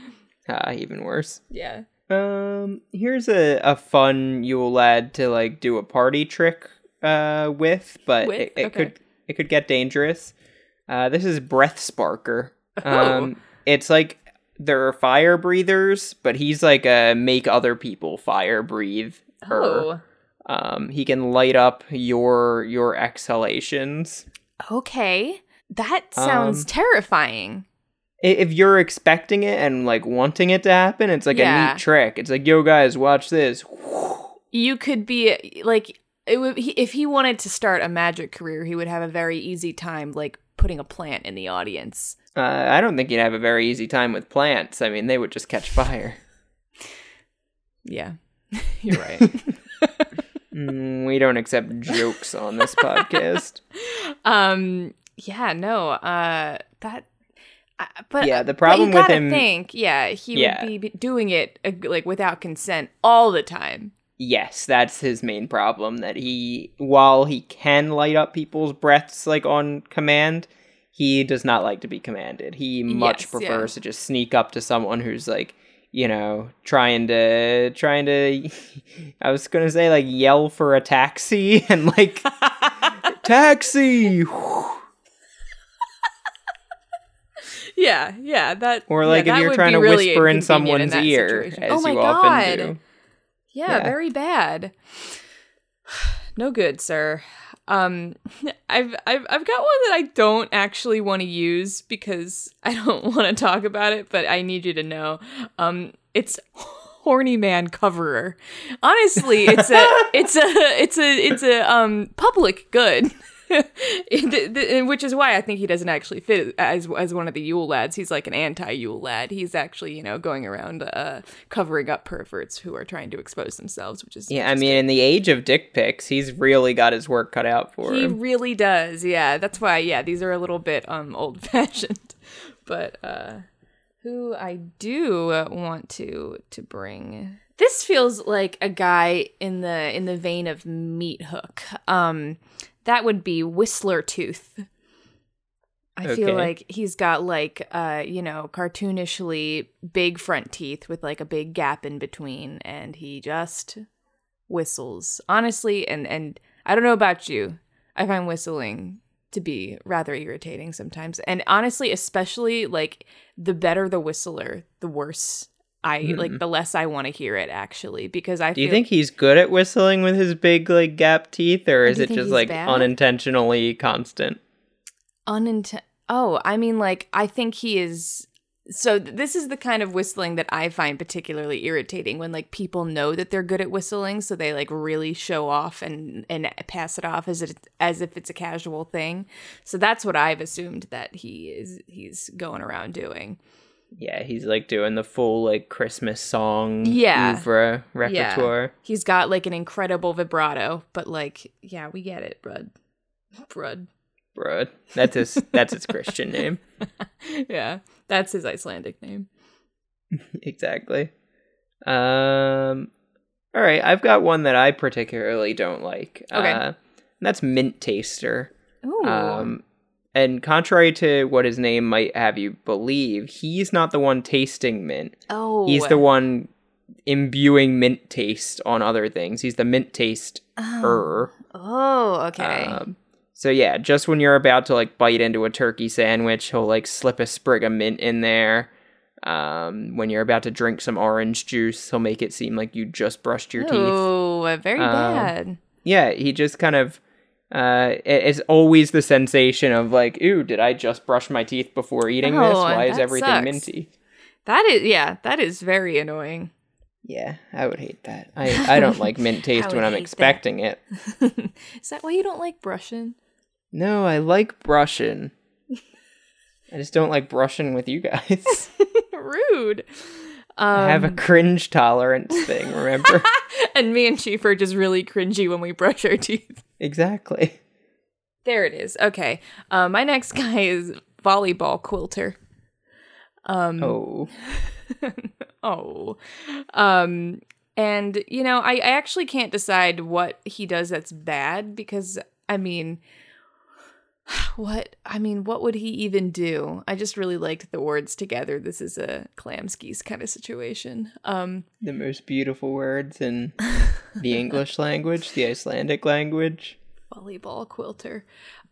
S1: Ah, even worse.
S2: Yeah.
S1: Um, here's a, a fun Yule lad to like do a party trick uh with, but
S2: With?
S1: it, it
S2: Okay.
S1: could it could get dangerous. Uh, this is Breath Sparker.
S2: Oh.
S1: Um, it's like they're fire breathers, but he's like a make other people fire breathe.
S2: Oh.
S1: Um, he can light up your your exhalations.
S2: Okay. That sounds
S1: Um,
S2: terrifying.
S1: If you're expecting it and like wanting it to happen, it's like a neat trick. It's like, yo guys, watch this.
S2: You could be like it would he, if he wanted to start a magic career, he would have a very easy time like putting a plant in the audience.
S1: Uh, I don't think you'd have a very easy time with plants. I mean, they would just catch fire.
S2: Yeah. You're right.
S1: Mm, we don't accept jokes on this podcast.
S2: um yeah, no. Uh that uh, but
S1: Yeah, the problem
S2: you
S1: with him-
S2: think, yeah, he
S1: Yeah.
S2: would be be doing it uh, like without consent all the time.
S1: Yes, that's his main problem. That he, while he can light up people's breaths like on command, he does not like to be commanded. He much
S2: Yes, yeah.
S1: prefers to just sneak up to someone who's like, you know, trying to, trying to. I was gonna say like yell for a taxi and like taxi.
S2: Yeah, yeah, that
S1: Or like
S2: that
S1: if you're trying to
S2: really
S1: whisper in someone's
S2: that
S1: ear,
S2: situation.
S1: as
S2: oh my
S1: you
S2: God.
S1: often do.
S2: Yeah,
S1: Yeah.
S2: very bad. No good, sir. Um, I've I've I've got one that I don't actually want to use because I don't want to talk about it, but I need you to know. Um, it's horny man coverer. Honestly, it's a it's a it's a it's a um public good. Which is why I think he doesn't actually fit as as one of the Yule lads. He's like an anti Yule lad. He's actually you know going around uh, covering up perverts who are trying to expose themselves, which is
S1: Yeah, I mean, in the age of dick pics, he's really got his work cut out for
S2: he
S1: him.
S2: He really does. Yeah, that's why. Yeah, these are a little bit um old fashioned, but uh, who I do want to to bring. This feels like a guy in the in the vein of Meat Hook. Um, that would be Whistler Tooth. I
S1: Okay.
S2: feel like he's got like uh you know cartoonishly big front teeth with like a big gap in between, and he just whistles honestly. And and I don't know about you, I find whistling to be rather irritating sometimes. And honestly, especially like the better the whistler, the worse I like mm-hmm. the less I want to hear it actually because I
S1: Do you think he's good at whistling with his big, like, gap teeth, or
S2: oh, is
S1: it just, like,
S2: bad?
S1: unintentionally constant?
S2: uninten Oh, I mean like I think he is so th- this is the kind of whistling that I find particularly irritating when like people know that they're good at whistling so they like really show off and and pass it off as it as if it's a casual thing. So that's what I've assumed that he is he's going around doing.
S1: Yeah, he's, like, doing the full, like, Christmas song
S2: Yeah.
S1: oeuvre repertoire.
S2: He's got like an incredible vibrato, but like yeah, we get it, Brud. Brud.
S1: Brud. That's his, that's his Christian name.
S2: yeah, that's his Icelandic name.
S1: exactly. Um, all right, I've got one that I particularly don't like.
S2: Okay.
S1: Uh, and that's Mint Taster.
S2: Ooh.
S1: Um, and contrary to what his name might have you believe, he's not the one tasting mint.
S2: oh,
S1: He's the one imbuing mint taste on other things. He's the mint taste er.
S2: Oh, okay.
S1: Um, so yeah, just when you're about to like bite into a turkey sandwich, he'll like slip a sprig of mint in there. Um, when you're about to drink some orange juice, he'll make it seem like you just brushed your teeth.
S2: Oh, very
S1: Um,
S2: bad.
S1: Yeah, he just kind of uh it- it's always the sensation of like, ooh, did I just brush my teeth before eating this?
S2: Oh,
S1: Why is everything
S2: sucks.
S1: minty?
S2: That is, yeah, that is very annoying.
S1: Yeah, I would hate that. I, I don't like mint taste when I'm
S2: hate that.
S1: expecting it.
S2: Is that why you don't like brushing?
S1: No, I like brushing. I just don't like brushing with you guys.
S2: Rude.
S1: I have a
S2: Um,
S1: cringe tolerance thing, remember?
S2: and me and Chief are just really cringy when we brush our teeth.
S1: exactly.
S2: There it is. Okay. Uh, my next guy is volleyball quilter. Um,
S1: Oh.
S2: oh. Um, and, you know, I, I actually can't decide what he does that's bad because, I mean, what? I mean, what would he even do? I just really liked the words together. This is a Klamskis kind of situation. Um,
S1: The most beautiful words in the English language, the Icelandic language.
S2: volleyball quilter.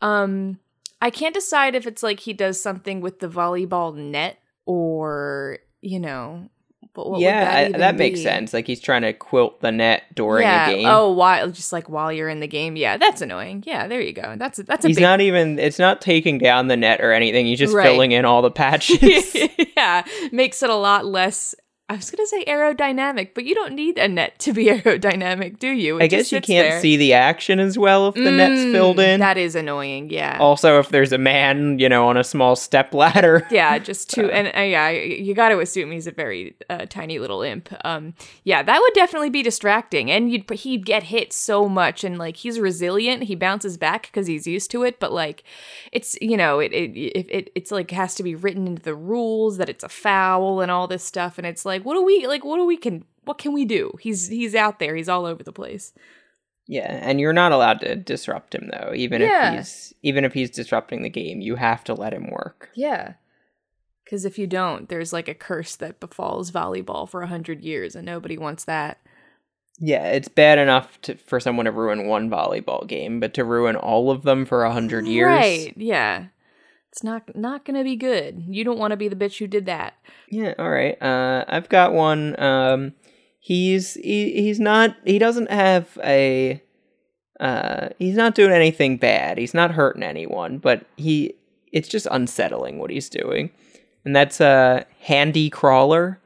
S2: Um, I can't decide if it's like he does something with the volleyball net or, you know, but what
S1: yeah,
S2: that,
S1: I- that makes sense. Like he's trying to quilt the net during
S2: yeah.
S1: a game.
S2: Oh, while just like while you're in the game. Yeah, that's annoying. Yeah, there you go. That's a, that's a
S1: he's
S2: big
S1: not even it's not taking down the net or anything. He's just
S2: Right.
S1: filling in all the patches.
S2: yeah, makes it a lot less. I was gonna say aerodynamic, but you don't need a net to be aerodynamic, do you? It
S1: I guess you can't
S2: there.
S1: see the action as well if the net's filled
S2: Mm,
S1: in.
S2: That is annoying. Yeah.
S1: also, if there's a man, you know, on a small step ladder.
S2: yeah, just to and uh, yeah, you got to assume he's a very uh, tiny little imp. Um, yeah, that would definitely be distracting, and you'd he'd get hit so much, and like he's resilient, he bounces back because he's used to it. But like, it's you know, it it, it it it's like has to be written into the rules that it's a foul and all this stuff, and it's like, what do we like? What do we can? What can we do? He's he's out there. He's all over the place.
S1: Yeah, and you're not allowed to disrupt him though. Even
S2: Yeah.
S1: if he's even if he's disrupting the game, you have to let him work.
S2: Yeah. Because if you don't, there's like a curse that befalls volleyball for a hundred years, and nobody wants that.
S1: Yeah, it's bad enough to, for someone to ruin one volleyball game, but to ruin all of them for a hundred years.
S2: Right. Yeah. It's not not gonna be good. You don't want to be the bitch who did that.
S1: Yeah, all right. Uh, I've got one. Um, he's he, he's not he doesn't have a uh he's not doing anything bad. He's not hurting anyone, but he it's just unsettling what he's doing. And that's a handy crawler.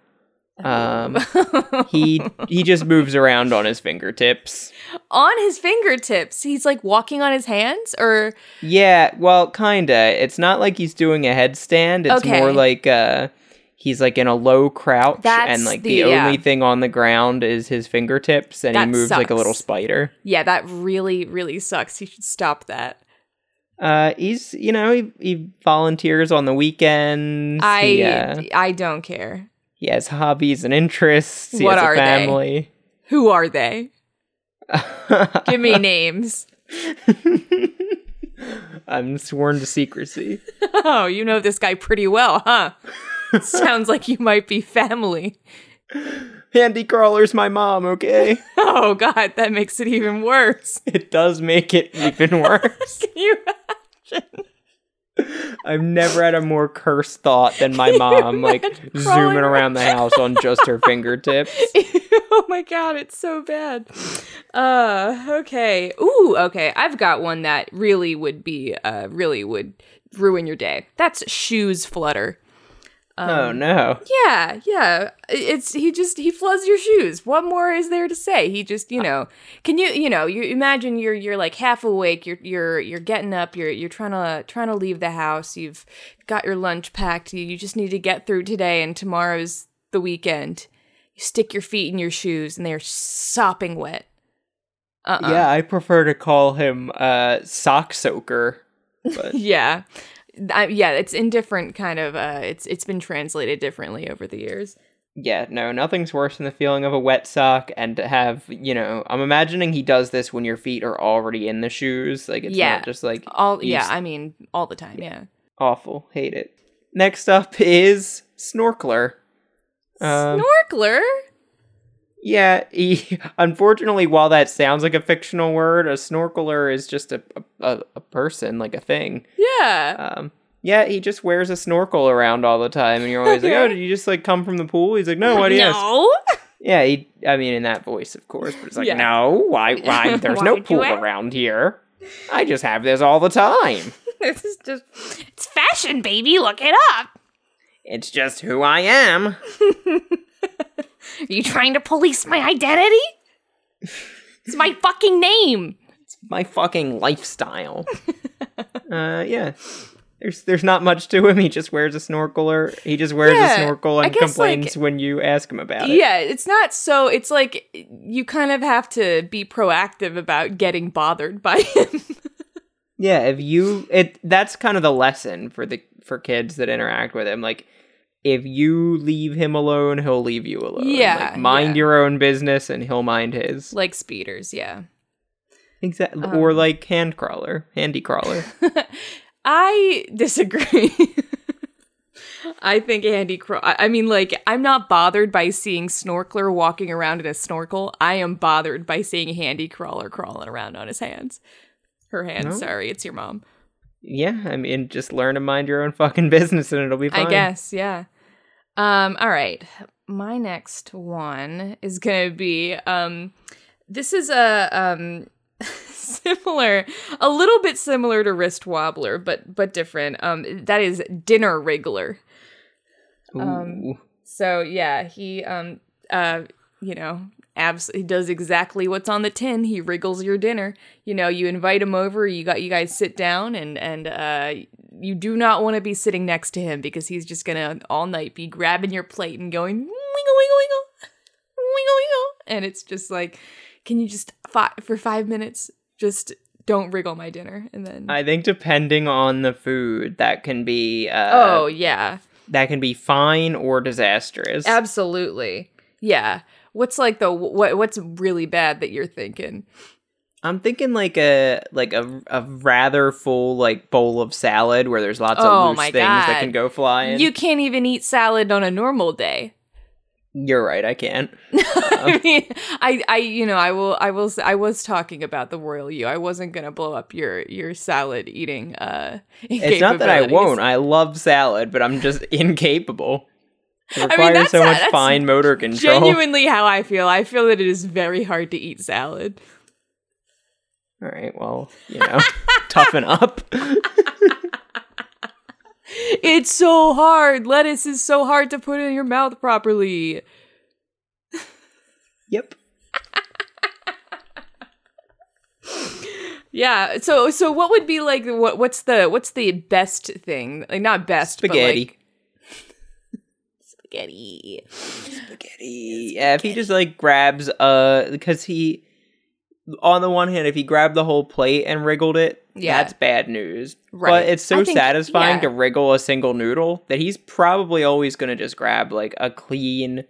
S1: Um he he just moves around on his fingertips.
S2: on his fingertips. He's like walking on his hands, or
S1: Yeah, well, kinda. It's not like he's doing a headstand. It's
S2: Okay.
S1: more like uh he's like in a low crouch
S2: That's
S1: and like
S2: the-
S1: the,
S2: yeah.
S1: only thing on the ground is his fingertips and
S2: That
S1: he moves like a little spider.
S2: yeah, that really really sucks. He should stop that.
S1: Uh he's you know, he, he volunteers on the weekends.
S2: I
S1: he, uh,
S2: I don't care.
S1: He has hobbies and interests. He
S2: What
S1: has a
S2: are they?
S1: family.
S2: Who are they? Give me names.
S1: I'm sworn to secrecy.
S2: Oh, you know this guy pretty well, huh? Sounds like you might be family.
S1: Handy crawler's my mom, okay?
S2: Oh god, that makes it even worse.
S1: it does make it even worse.
S2: Can you
S1: I've never had a more cursed thought than my mom, like zooming around the house on just her fingertips.
S2: oh my god, it's so bad. Uh okay. Ooh, okay. I've got one that really would be uh really would ruin your day. That's shoes flutter.
S1: Oh no.
S2: Yeah, yeah. It's he just he floods your shoes. What more is there to say? He just, you know, can you, you know, you imagine you're you're like half awake, you're you're you're getting up, you're you're trying to trying to leave the house. You've got your lunch packed. You, you just need to get through today and tomorrow's the weekend. You stick your feet in your shoes and they're sopping wet. Uh-uh.
S1: Yeah, I prefer to call him uh sock soaker. But
S2: Yeah. I, yeah, it's in different kind of uh it's it's been translated differently over the years.
S1: yeah, no, nothing's worse than the feeling of a wet sock and to have, you know, I'm imagining he does this when your feet are already in the shoes. Like it's
S2: Yeah.
S1: not just like
S2: All yeah, I mean all the time, yeah.
S1: awful. Hate it. Next up is Snorkeler. Um,
S2: Snorkeler?
S1: Yeah, he, unfortunately, while that sounds like a fictional word, a snorkeler is just a, a, a person, like a thing.
S2: Yeah.
S1: Um, yeah, he just wears a snorkel around all the time, and you're always like, "Oh, did you just like come from the pool?" He's like, "No, why do you ask?"
S2: no.
S1: Yeah, he, I mean, in that voice, of course, but it's like,
S2: Yeah.
S1: "No, why? Why? There's no
S2: Why'd you
S1: pool around here. I just have this all the time.
S2: this is just it's fashion, baby. Look it up.
S1: It's just who I am."
S2: Are you trying to police my identity? It's my fucking name.
S1: It's my fucking lifestyle. uh, yeah. There's there's not much to him. He just wears a snorkeler. he just wears
S2: Yeah,
S1: a snorkel and
S2: guess,
S1: complains
S2: like-
S1: when you ask him about it.
S2: Yeah, it's not so. It's like you kind of have to be proactive about getting bothered by him.
S1: Yeah, if you it that's kind of the lesson for the for kids that interact with him. Like if you leave him alone, he'll leave you alone.
S2: Yeah,
S1: Like, mind
S2: yeah.
S1: your own business and he'll mind his.
S2: like speeders, yeah.
S1: Exactly.
S2: Um,
S1: or like hand crawler, handy crawler.
S2: I disagree. I think Andy Craw. I I mean, like, I'm not bothered by seeing Snorkler walking around in a snorkel. I am bothered by seeing Handy Crawler crawling around on his hands. Her hands.
S1: No.
S2: Sorry, it's your mom.
S1: yeah, I mean, just learn to mind your own fucking business and it'll be fine.
S2: I guess, yeah. Um, all right. My next one is gonna be um this is a um similar a little bit similar to wrist wobbler, but but different. Um that is dinner wriggler. um, So yeah, he um uh you know abs he does exactly what's on the tin. He wriggles your dinner. You know, you invite him over, you got you guys sit down and and uh you do not want to be sitting next to him because he's just gonna all night be grabbing your plate and going wiggle wiggle wiggle wiggle wiggle and it's just like can you just fi- for five minutes just don't wriggle my dinner and then
S1: I think depending on the food, that can be uh,
S2: oh yeah
S1: that can be fine or disastrous.
S2: Absolutely. Yeah. What's like the what what's really bad that you're thinking?
S1: I'm thinking like a like a a rather full like bowl of salad where there's lots
S2: Oh
S1: of loose things that can go flying.
S2: You can't even eat salad on a normal day.
S1: You're right, I can't.
S2: I mean, I I you know, I will I will I was talking about the royal you. I wasn't going to blow up your your salad eating uh
S1: It's not that I won't. I love salad, but I'm just incapable. It
S2: mean, that's
S1: so
S2: a-
S1: much
S2: that's
S1: fine motor control.
S2: Genuinely how I feel. I feel that it is very hard to eat salad.
S1: All right, well, you know, toughen up.
S2: It's so hard. Lettuce is so hard to put in your mouth properly.
S1: yep.
S2: Yeah. So so what would be like what what's the what's the best thing? Like not best
S1: Spaghetti.
S2: but like spaghetti.
S1: Spaghetti. Yeah, if he just like grabs uh because he on the one hand, if he grabbed the whole plate and wriggled it,
S2: Yeah.
S1: that's bad news.
S2: Right.
S1: But it's so
S2: think-
S1: satisfying
S2: yeah.
S1: to wriggle a single noodle that he's probably always gonna just grab like a clean,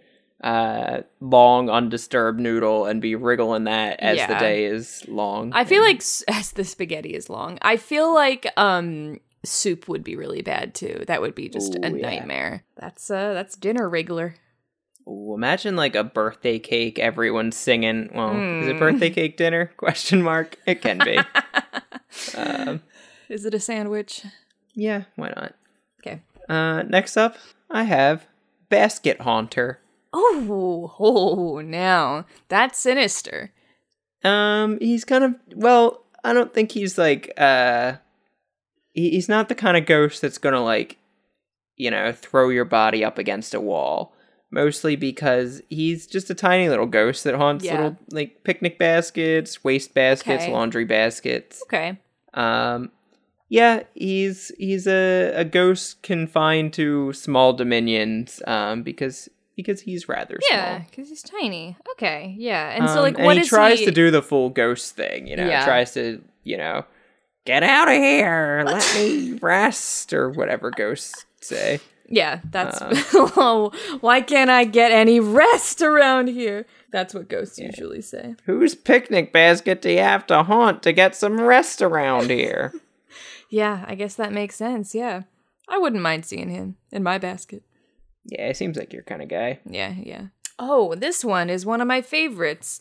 S1: uh, long undisturbed noodle and be wriggling that as the day is long.
S2: I feel like as the spaghetti is long. I feel like um soup would be really bad too. That would be just a
S1: Ooh, yeah.
S2: nightmare. That's uh that's dinner wriggler.
S1: Ooh, imagine like a birthday cake, everyone's singing. Well, is it
S2: Hmm.
S1: birthday cake dinner? Question mark. It can be. um,
S2: Is it a sandwich?
S1: yeah, why not?
S2: Okay.
S1: Uh, next up, I have Basket Haunter.
S2: Oh, oh, now that's sinister.
S1: Um, he's kind of well. I don't think he's like uh, he, he's not the kind of ghost that's gonna like, you know, throw your body up against a wall. Mostly because he's just a tiny little ghost that haunts
S2: Yeah.
S1: little like picnic baskets, waste baskets,
S2: Okay.
S1: laundry baskets.
S2: Okay.
S1: Um, yeah, he's he's a, a ghost confined to small dominions. Um, because because he's rather small.
S2: Yeah, because he's tiny. Okay, yeah. And so,
S1: Um,
S2: like,
S1: and
S2: what
S1: he tries
S2: he?
S1: to do the full ghost thing, you know,
S2: Yeah.
S1: tries to, you know, get out of here, let me rest, or whatever ghosts say.
S2: Yeah, that's.
S1: Uh.
S2: why can't I get any rest around here? That's what ghosts usually say.
S1: Whose picnic basket do you have to haunt to get some rest around here?
S2: Yeah, I guess that makes sense. Yeah, I wouldn't mind seeing him in my basket.
S1: yeah, it seems like your kind of guy.
S2: Yeah, yeah. Oh, this one is one of my favorites.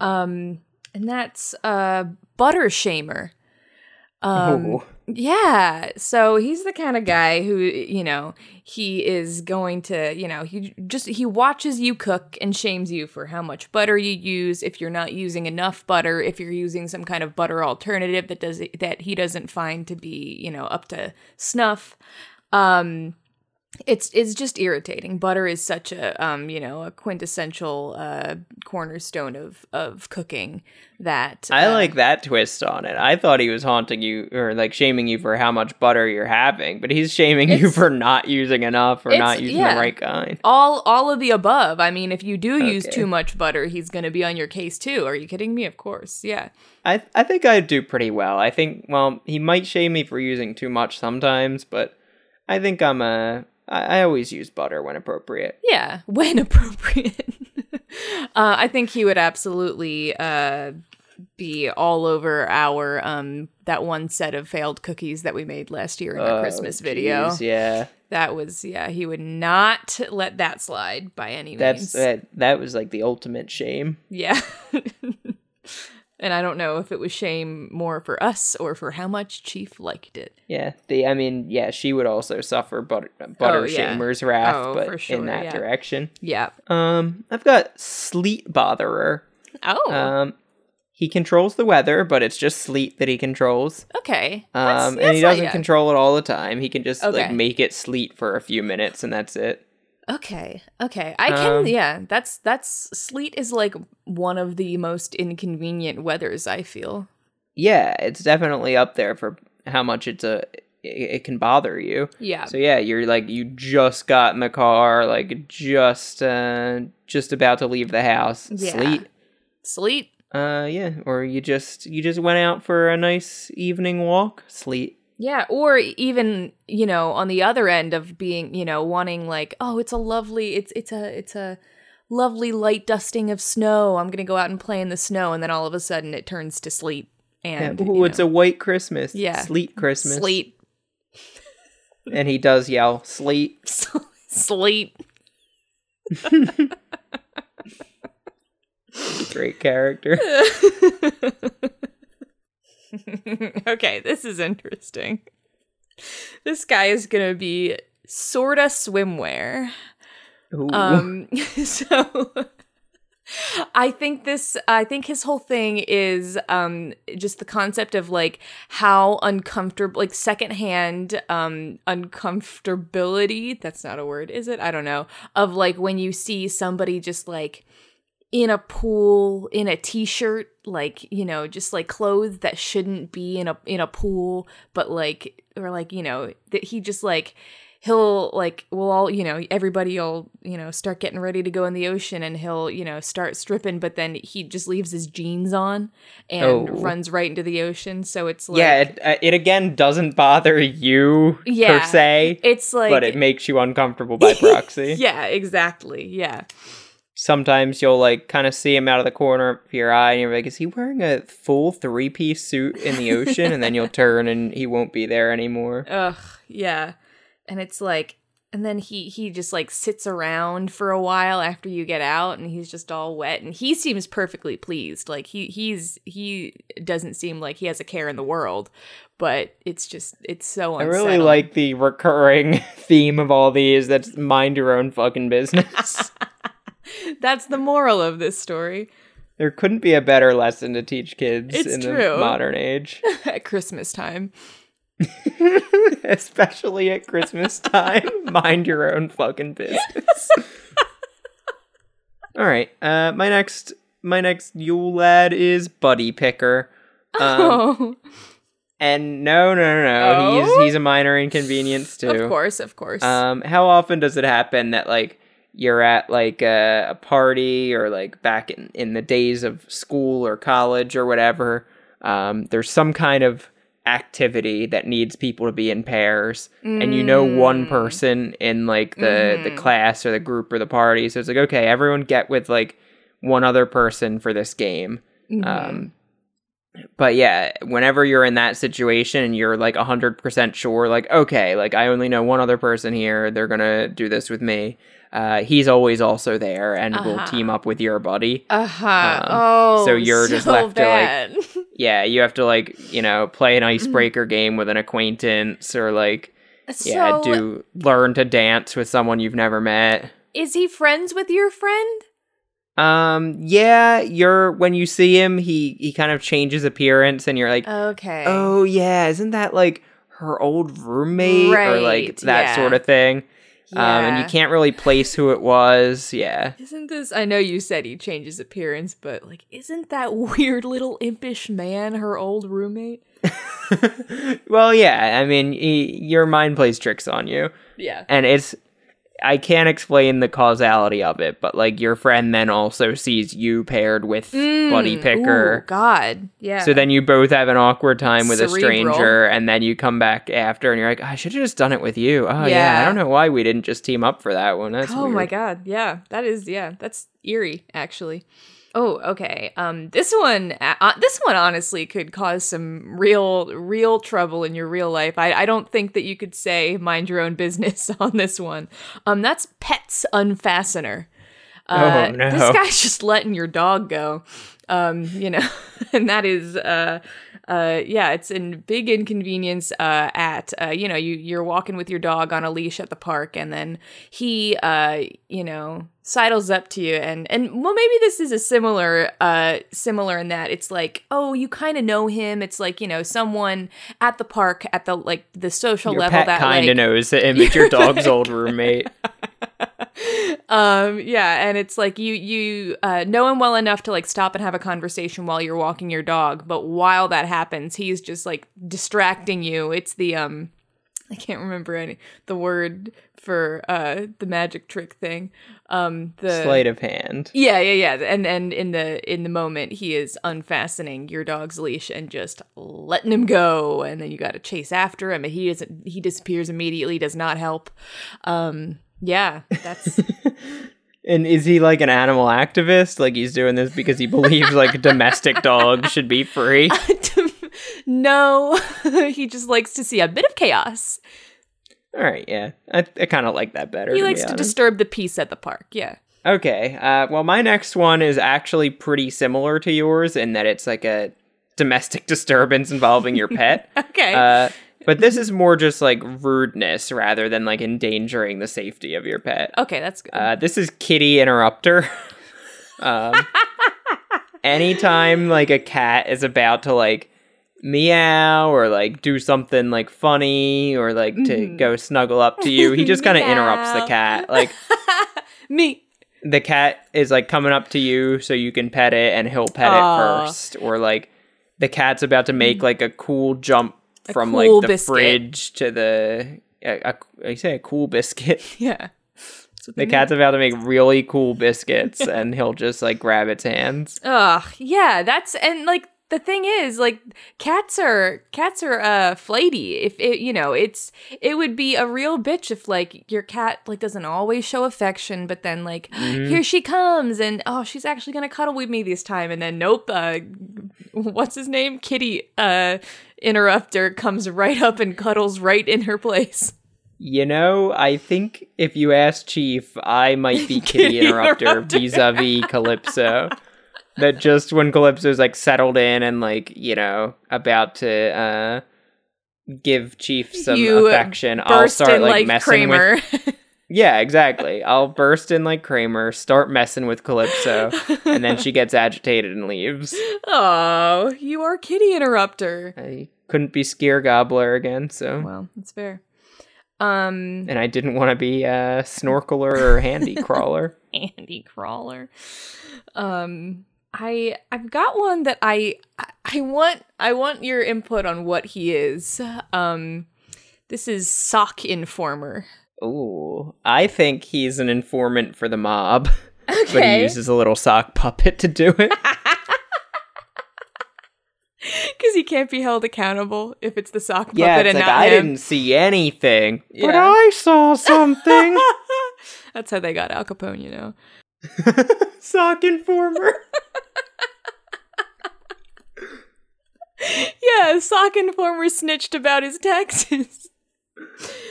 S2: Um, and that's uh Butter Shamer. Um, Yeah. So he's the kind of guy who, you know, he is going to, you know, he just he watches you cook and shames you for how much butter you use, if you're not using enough butter, if you're using some kind of butter alternative that does that he doesn't find to be, you know, up to snuff. Um it's it's just irritating. Butter is such a um, you know, a quintessential uh cornerstone of of cooking that
S1: I
S2: uh,
S1: like that twist on it. I thought he was haunting you or like shaming you for how much butter you're having, but he's shaming you for not using enough or not using
S2: yeah.
S1: the right kind.
S2: all all of the above. I mean, if you do use too much butter, he's going to be on your case too. Are you kidding me? Of course. Yeah.
S1: I I think I do pretty well. I think well, he might shame me for using too much sometimes, but I think I'm a I, I always use butter when appropriate.
S2: Yeah, when appropriate. uh, I think he would absolutely uh, be all over our um, that one set of failed cookies that we made last year in our
S1: Oh,
S2: Christmas video.
S1: yeah.
S2: That was yeah, he would not let that slide by any
S1: That's
S2: means.
S1: that that was like the ultimate shame.
S2: Yeah. and I don't know if it was shame more for us or for how much Chief liked it.
S1: Yeah, the I mean, yeah, she would also suffer butter butter
S2: Oh, yeah.
S1: shamer's wrath,
S2: Oh,
S1: but
S2: sure,
S1: in that
S2: yeah.
S1: direction.
S2: Yeah.
S1: Um, I've got sleet botherer.
S2: Oh.
S1: Um, he controls the weather, but it's just sleet that he controls.
S2: okay.
S1: Um,
S2: That's-
S1: and he doesn't control it all the time. He can just
S2: Okay.
S1: like make it sleet for a few minutes, and that's it.
S2: Okay. Okay. I can
S1: Um,
S2: yeah, that's that's sleet is like one of the most inconvenient weathers, I feel.
S1: Yeah, it's definitely up there for how much it's a it, can bother you.
S2: Yeah.
S1: So yeah, you're like you just got in the car, like just uh just about to leave the house.
S2: Yeah.
S1: Sleet.
S2: Sleet.
S1: Uh yeah, or you just you just went out for a nice evening walk. Sleet.
S2: Yeah, or even, you know, on the other end of being, you know, wanting like, oh, it's a lovely it's it's a it's a lovely light dusting of snow. I'm going to go out and play in the snow and then all of a sudden it turns to sleet
S1: Yeah,
S2: and
S1: ooh,
S2: you
S1: it's
S2: know,
S1: a white Christmas.
S2: Yeah.
S1: Sleet Christmas.
S2: sleet
S1: And he does yell, sleet.
S2: sleet.
S1: Great character.
S2: okay, this is interesting. This guy is going to be sorta swimwear.
S1: Ooh.
S2: Um so I think this I think his whole thing is um just the concept of like how uncomfortable like secondhand um uncomfortability that's not a word is it I don't know of like when you see somebody just like in a pool in a t-shirt like you know just like clothes that shouldn't be in a in a pool but like or like you know that he just like he'll like we'll all you know everybody will you know start getting ready to go in the ocean and he'll you know start stripping but then he just leaves his jeans on and
S1: Oh.
S2: runs right into the ocean so it's like
S1: yeah, it, uh, it again doesn't bother you
S2: Yeah.
S1: per se,
S2: it's like
S1: but it makes you uncomfortable by proxy.
S2: yeah exactly yeah
S1: Sometimes you'll like kind of see him out of the corner of your eye, and you're like, "Is he wearing a full three piece suit in the ocean?" and then you'll turn, and he won't be there anymore.
S2: Ugh, yeah. And it's like and then he he just like sits around for a while after you get out and he's just all wet and he seems perfectly pleased. Like he he's he doesn't seem like he has a care in the world, but it's just it's so
S1: I really like the recurring theme of all these. That's mind your own fucking business.
S2: That's the moral of this story
S1: there couldn't be a better lesson to teach kids
S2: It's
S1: in
S2: true.
S1: the modern age.
S2: at Christmas time.
S1: especially at Christmas time. Mind your own fucking business. All right, uh, my next my next Yule lad is Buddy Picker, um,
S2: oh,
S1: and no, no, no, no,
S2: Oh?
S1: he's he's a minor inconvenience too.
S2: of course, of course.
S1: Um, how often does it happen that like you're at like a, a party or like back in in the days of school or college or whatever? Um, there's some kind of activity that needs people to be in pairs, and you know one
S2: Mm.
S1: person in like the the
S2: Mhm.
S1: class or the group or the party. So it's like okay, everyone get with like one other person for this game.
S2: Mhm.
S1: Um, but yeah, whenever you're in that situation and you're like 100% sure, like, okay, like I only know one other person here, they're gonna do this with me. Uh, he's always also there and will
S2: Uh-huh.
S1: team up with your buddy.
S2: uh-huh.
S1: um,
S2: oh,
S1: so you're just left to, like. Yeah, you have to like, you know, play an
S2: Mm-hmm.
S1: icebreaker game with an acquaintance or like, yeah, do learn to dance with someone you've never met.
S2: Is he friends with your friend?
S1: Um, yeah, you're when you see him, he he kind of changes appearance and you're like,
S2: Okay.
S1: Oh yeah, isn't that like her old roommate or like that
S2: yeah.
S1: sort of thing? Um, and you can't really place who it was. Yeah.
S2: Isn't this? I know you said he changed his appearance, but like, isn't that weird little impish man her old roommate?
S1: well, yeah. I mean, y- your mind plays tricks on you,
S2: Yeah.
S1: and it's. I can't explain the causality of it, but like your friend then also sees you paired with mm. Buddy Picker.
S2: Ooh, God. Yeah.
S1: So then you both have an awkward time with a stranger, and then you come back after, and you're like, I should have just done it with you. Oh yeah.
S2: Yeah.
S1: I don't know why we didn't just team up for that one. That's
S2: Oh my god, yeah, that is yeah, that's eerie actually. Oh, okay. Um, this one, uh, this one honestly could cause some real, real trouble in your real life. I, I don't think that you could say mind your own business on this one. Um, that's pets unfastener. Uh,
S1: Oh, no.
S2: This guy's just letting your dog go. Um, you know, and that is uh uh yeah it's a big inconvenience uh at uh you know you you're walking with your dog on a leash at the park and then he uh you know sidles up to you and and well maybe this is a similar uh similar in that it's like oh you kind of know him it's like you know someone at the park at the like the social
S1: Your
S2: level that
S1: kind of
S2: like
S1: knows him. It's your dog's old roommate.
S2: um yeah and it's like you you uh, know him well enough to like stop and have a conversation while you're walking your dog but while that happens he's just like distracting you. It's the um i can't remember any the word for uh the magic trick thing. Um the
S1: Sleight of hand.
S2: yeah yeah yeah and and in the in the moment he is unfastening your dog's leash and just letting him go and then you got to chase after him and he doesn't he disappears immediately does not help. Um yeah that's
S1: And is he like an animal activist? Like he's doing this because he believes like domestic dogs should be free?
S2: no, he just likes to see a bit of chaos.
S1: All right, yeah. I, I kind of like that better.
S2: He
S1: to
S2: likes
S1: be
S2: to disturb the peace at the park. Yeah.
S1: Okay. Uh, well, my next one is actually pretty similar to yours in that it's like a domestic disturbance involving your pet.
S2: Okay.
S1: Uh, but this is more just like rudeness rather than like endangering the safety of your pet.
S2: okay, that's good.
S1: Uh, this is Kitty Interrupter. um, anytime like a cat is about to like meow or like do something like funny or like to go snuggle up to you, he just kind of interrupts the cat. Like
S2: Me.
S1: the cat is like coming up to you so you can pet it and he'll pet
S2: Aw.
S1: it first or like the cat's about to make like a cool jump from
S2: cool
S1: like the
S2: biscuit.
S1: fridge to the a, a, you say a cool biscuit
S2: Yeah.
S1: The cat's about to make really cool biscuits and he'll just like grab its hands.
S2: Ugh. Yeah. That's and like the thing is like cats are cats are uh flighty. If it you know it's it would be a real bitch if like your cat like doesn't always show affection but then like here she comes and oh she's actually gonna cuddle with me this time. And then nope uh what's his name? Kitty uh interrupter comes right up and cuddles right in her place.
S1: You know i think if you ask chief i might be kitty
S2: Kitty
S1: interrupter
S2: Interrupter.
S1: vis-a-vis calypso that just when calypso's like settled in and like you know about to uh give chief some
S2: You
S1: affection i'll start like,
S2: like,
S1: messing
S2: kramer.
S1: With yeah exactly. I'll burst in like kramer start messing with calypso and then she gets agitated and leaves.
S2: Oh you are kitty interrupter.
S1: I couldn't be Skyr Gobbler again so.
S2: Well. That's fair. Um
S1: and i didn't want to be a snorkeler or handy crawler.
S2: Andy Crawler. Um I I've got one that I I- want I want your input on what he is. Um this is Sock Informer.
S1: Ooh, I think he's an informant for the mob, but he uses a little sock puppet to do it.
S2: Cuz he can't be held accountable if it's the sock puppet
S1: yeah,
S2: and
S1: like
S2: not
S1: I
S2: him.
S1: didn't see anything, but I saw something.
S2: That's how they got Al Capone, you know.
S1: sock informer.
S2: Yeah, Sock Informer snitched about his taxes.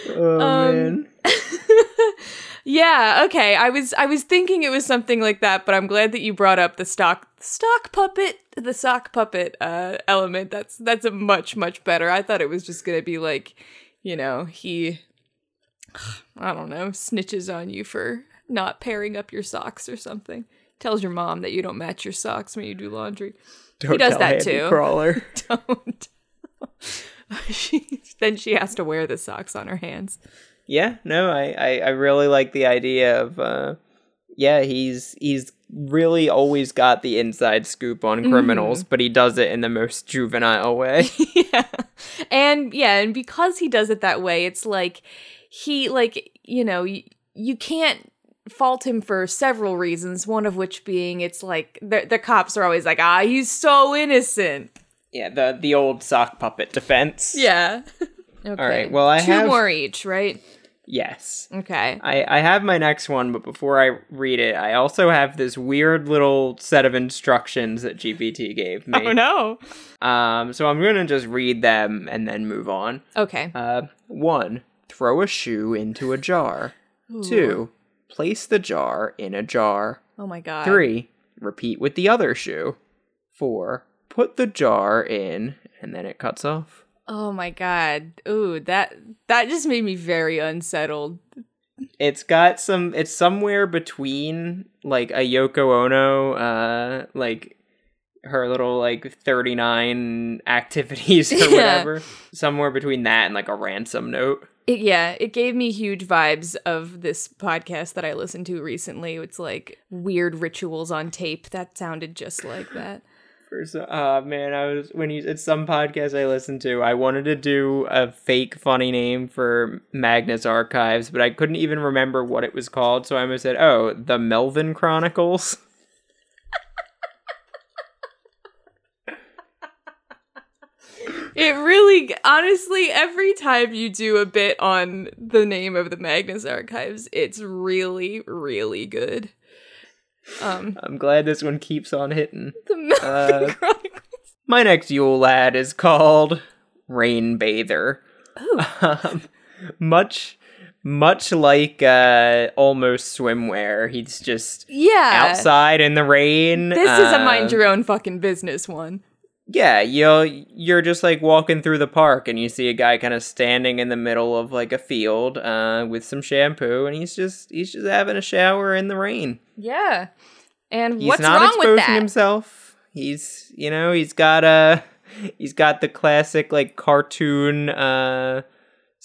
S1: Oh
S2: Um,
S1: man.
S2: yeah, okay. I was I was thinking it was something like that, but I'm glad that you brought up the stock stock puppet, the sock puppet uh element. That's that's a much much better. I thought it was just going to be like, you know, he I don't know, snitches on you for not pairing up your socks or something. Tells your mom that you don't match your socks when you do laundry.
S1: Don't
S2: does
S1: tell
S2: that too.
S1: Crawler.
S2: Don't. she then she has to wear the socks on her hands.
S1: Yeah, no, I, I, I really like the idea of uh yeah, he's he's really always got the inside scoop on criminals, but he does it in the most juvenile way.
S2: yeah. And yeah, and because he does it that way, it's like he like, you know, you, you can't fault him for several reasons, one of which being it's like the the cops are always like, "Ah, he's so innocent."
S1: yeah, the the old sock puppet defense.
S2: Yeah. okay.
S1: right, well, I
S2: Two
S1: have-
S2: more each, right?
S1: Yes.
S2: Okay.
S1: I, I have my next one, but before I read it, I also have this weird little set of instructions that GPT gave me.
S2: Oh no.
S1: Um, so I'm gonna just read them and then move on.
S2: Okay.
S1: Uh, one, throw a shoe into a jar. Two, place the jar in a jar.
S2: Oh my god.
S1: Three, repeat with the other shoe. Four, put the jar in, and then it cuts off.
S2: Oh my god. Ooh, that that just made me very unsettled.
S1: It's got some. It's somewhere between like a Yoko Ono, uh, like her little like thirty nine activities or
S2: Yeah.
S1: whatever. Somewhere between that and like a ransom note.
S2: It, yeah, it gave me huge vibes of this podcast that I listened to recently. It's like weird rituals on tape. That sounded just like that.
S1: For so, uh man, I was when you it's some podcast I listened to. I wanted to do a fake funny name for Magnus Archives, but I couldn't even remember what it was called. So I almost said, "Oh, the Melvin Chronicles."
S2: It really, honestly, every time you do a bit on the name of the Magnus Archives, it's really, really good. Um,
S1: I'm glad this one keeps on hitting.
S2: the Melvin
S1: Uh,
S2: Chronicles.
S1: My next Yule lad is called Rain Bather. Um, much, much like uh, almost swimwear. He's just
S2: Yeah.
S1: outside in the rain.
S2: This is a
S1: uh,
S2: mind your own fucking business one.
S1: Yeah, you'll you're just like walking through the park and you see a guy kind of standing in the middle of like a field uh, with some shampoo and he's just he's just having a shower in the rain.
S2: Yeah. And
S1: He's
S2: what's wrong with that?
S1: himself. He's you know he's got a he's got the classic like cartoon uh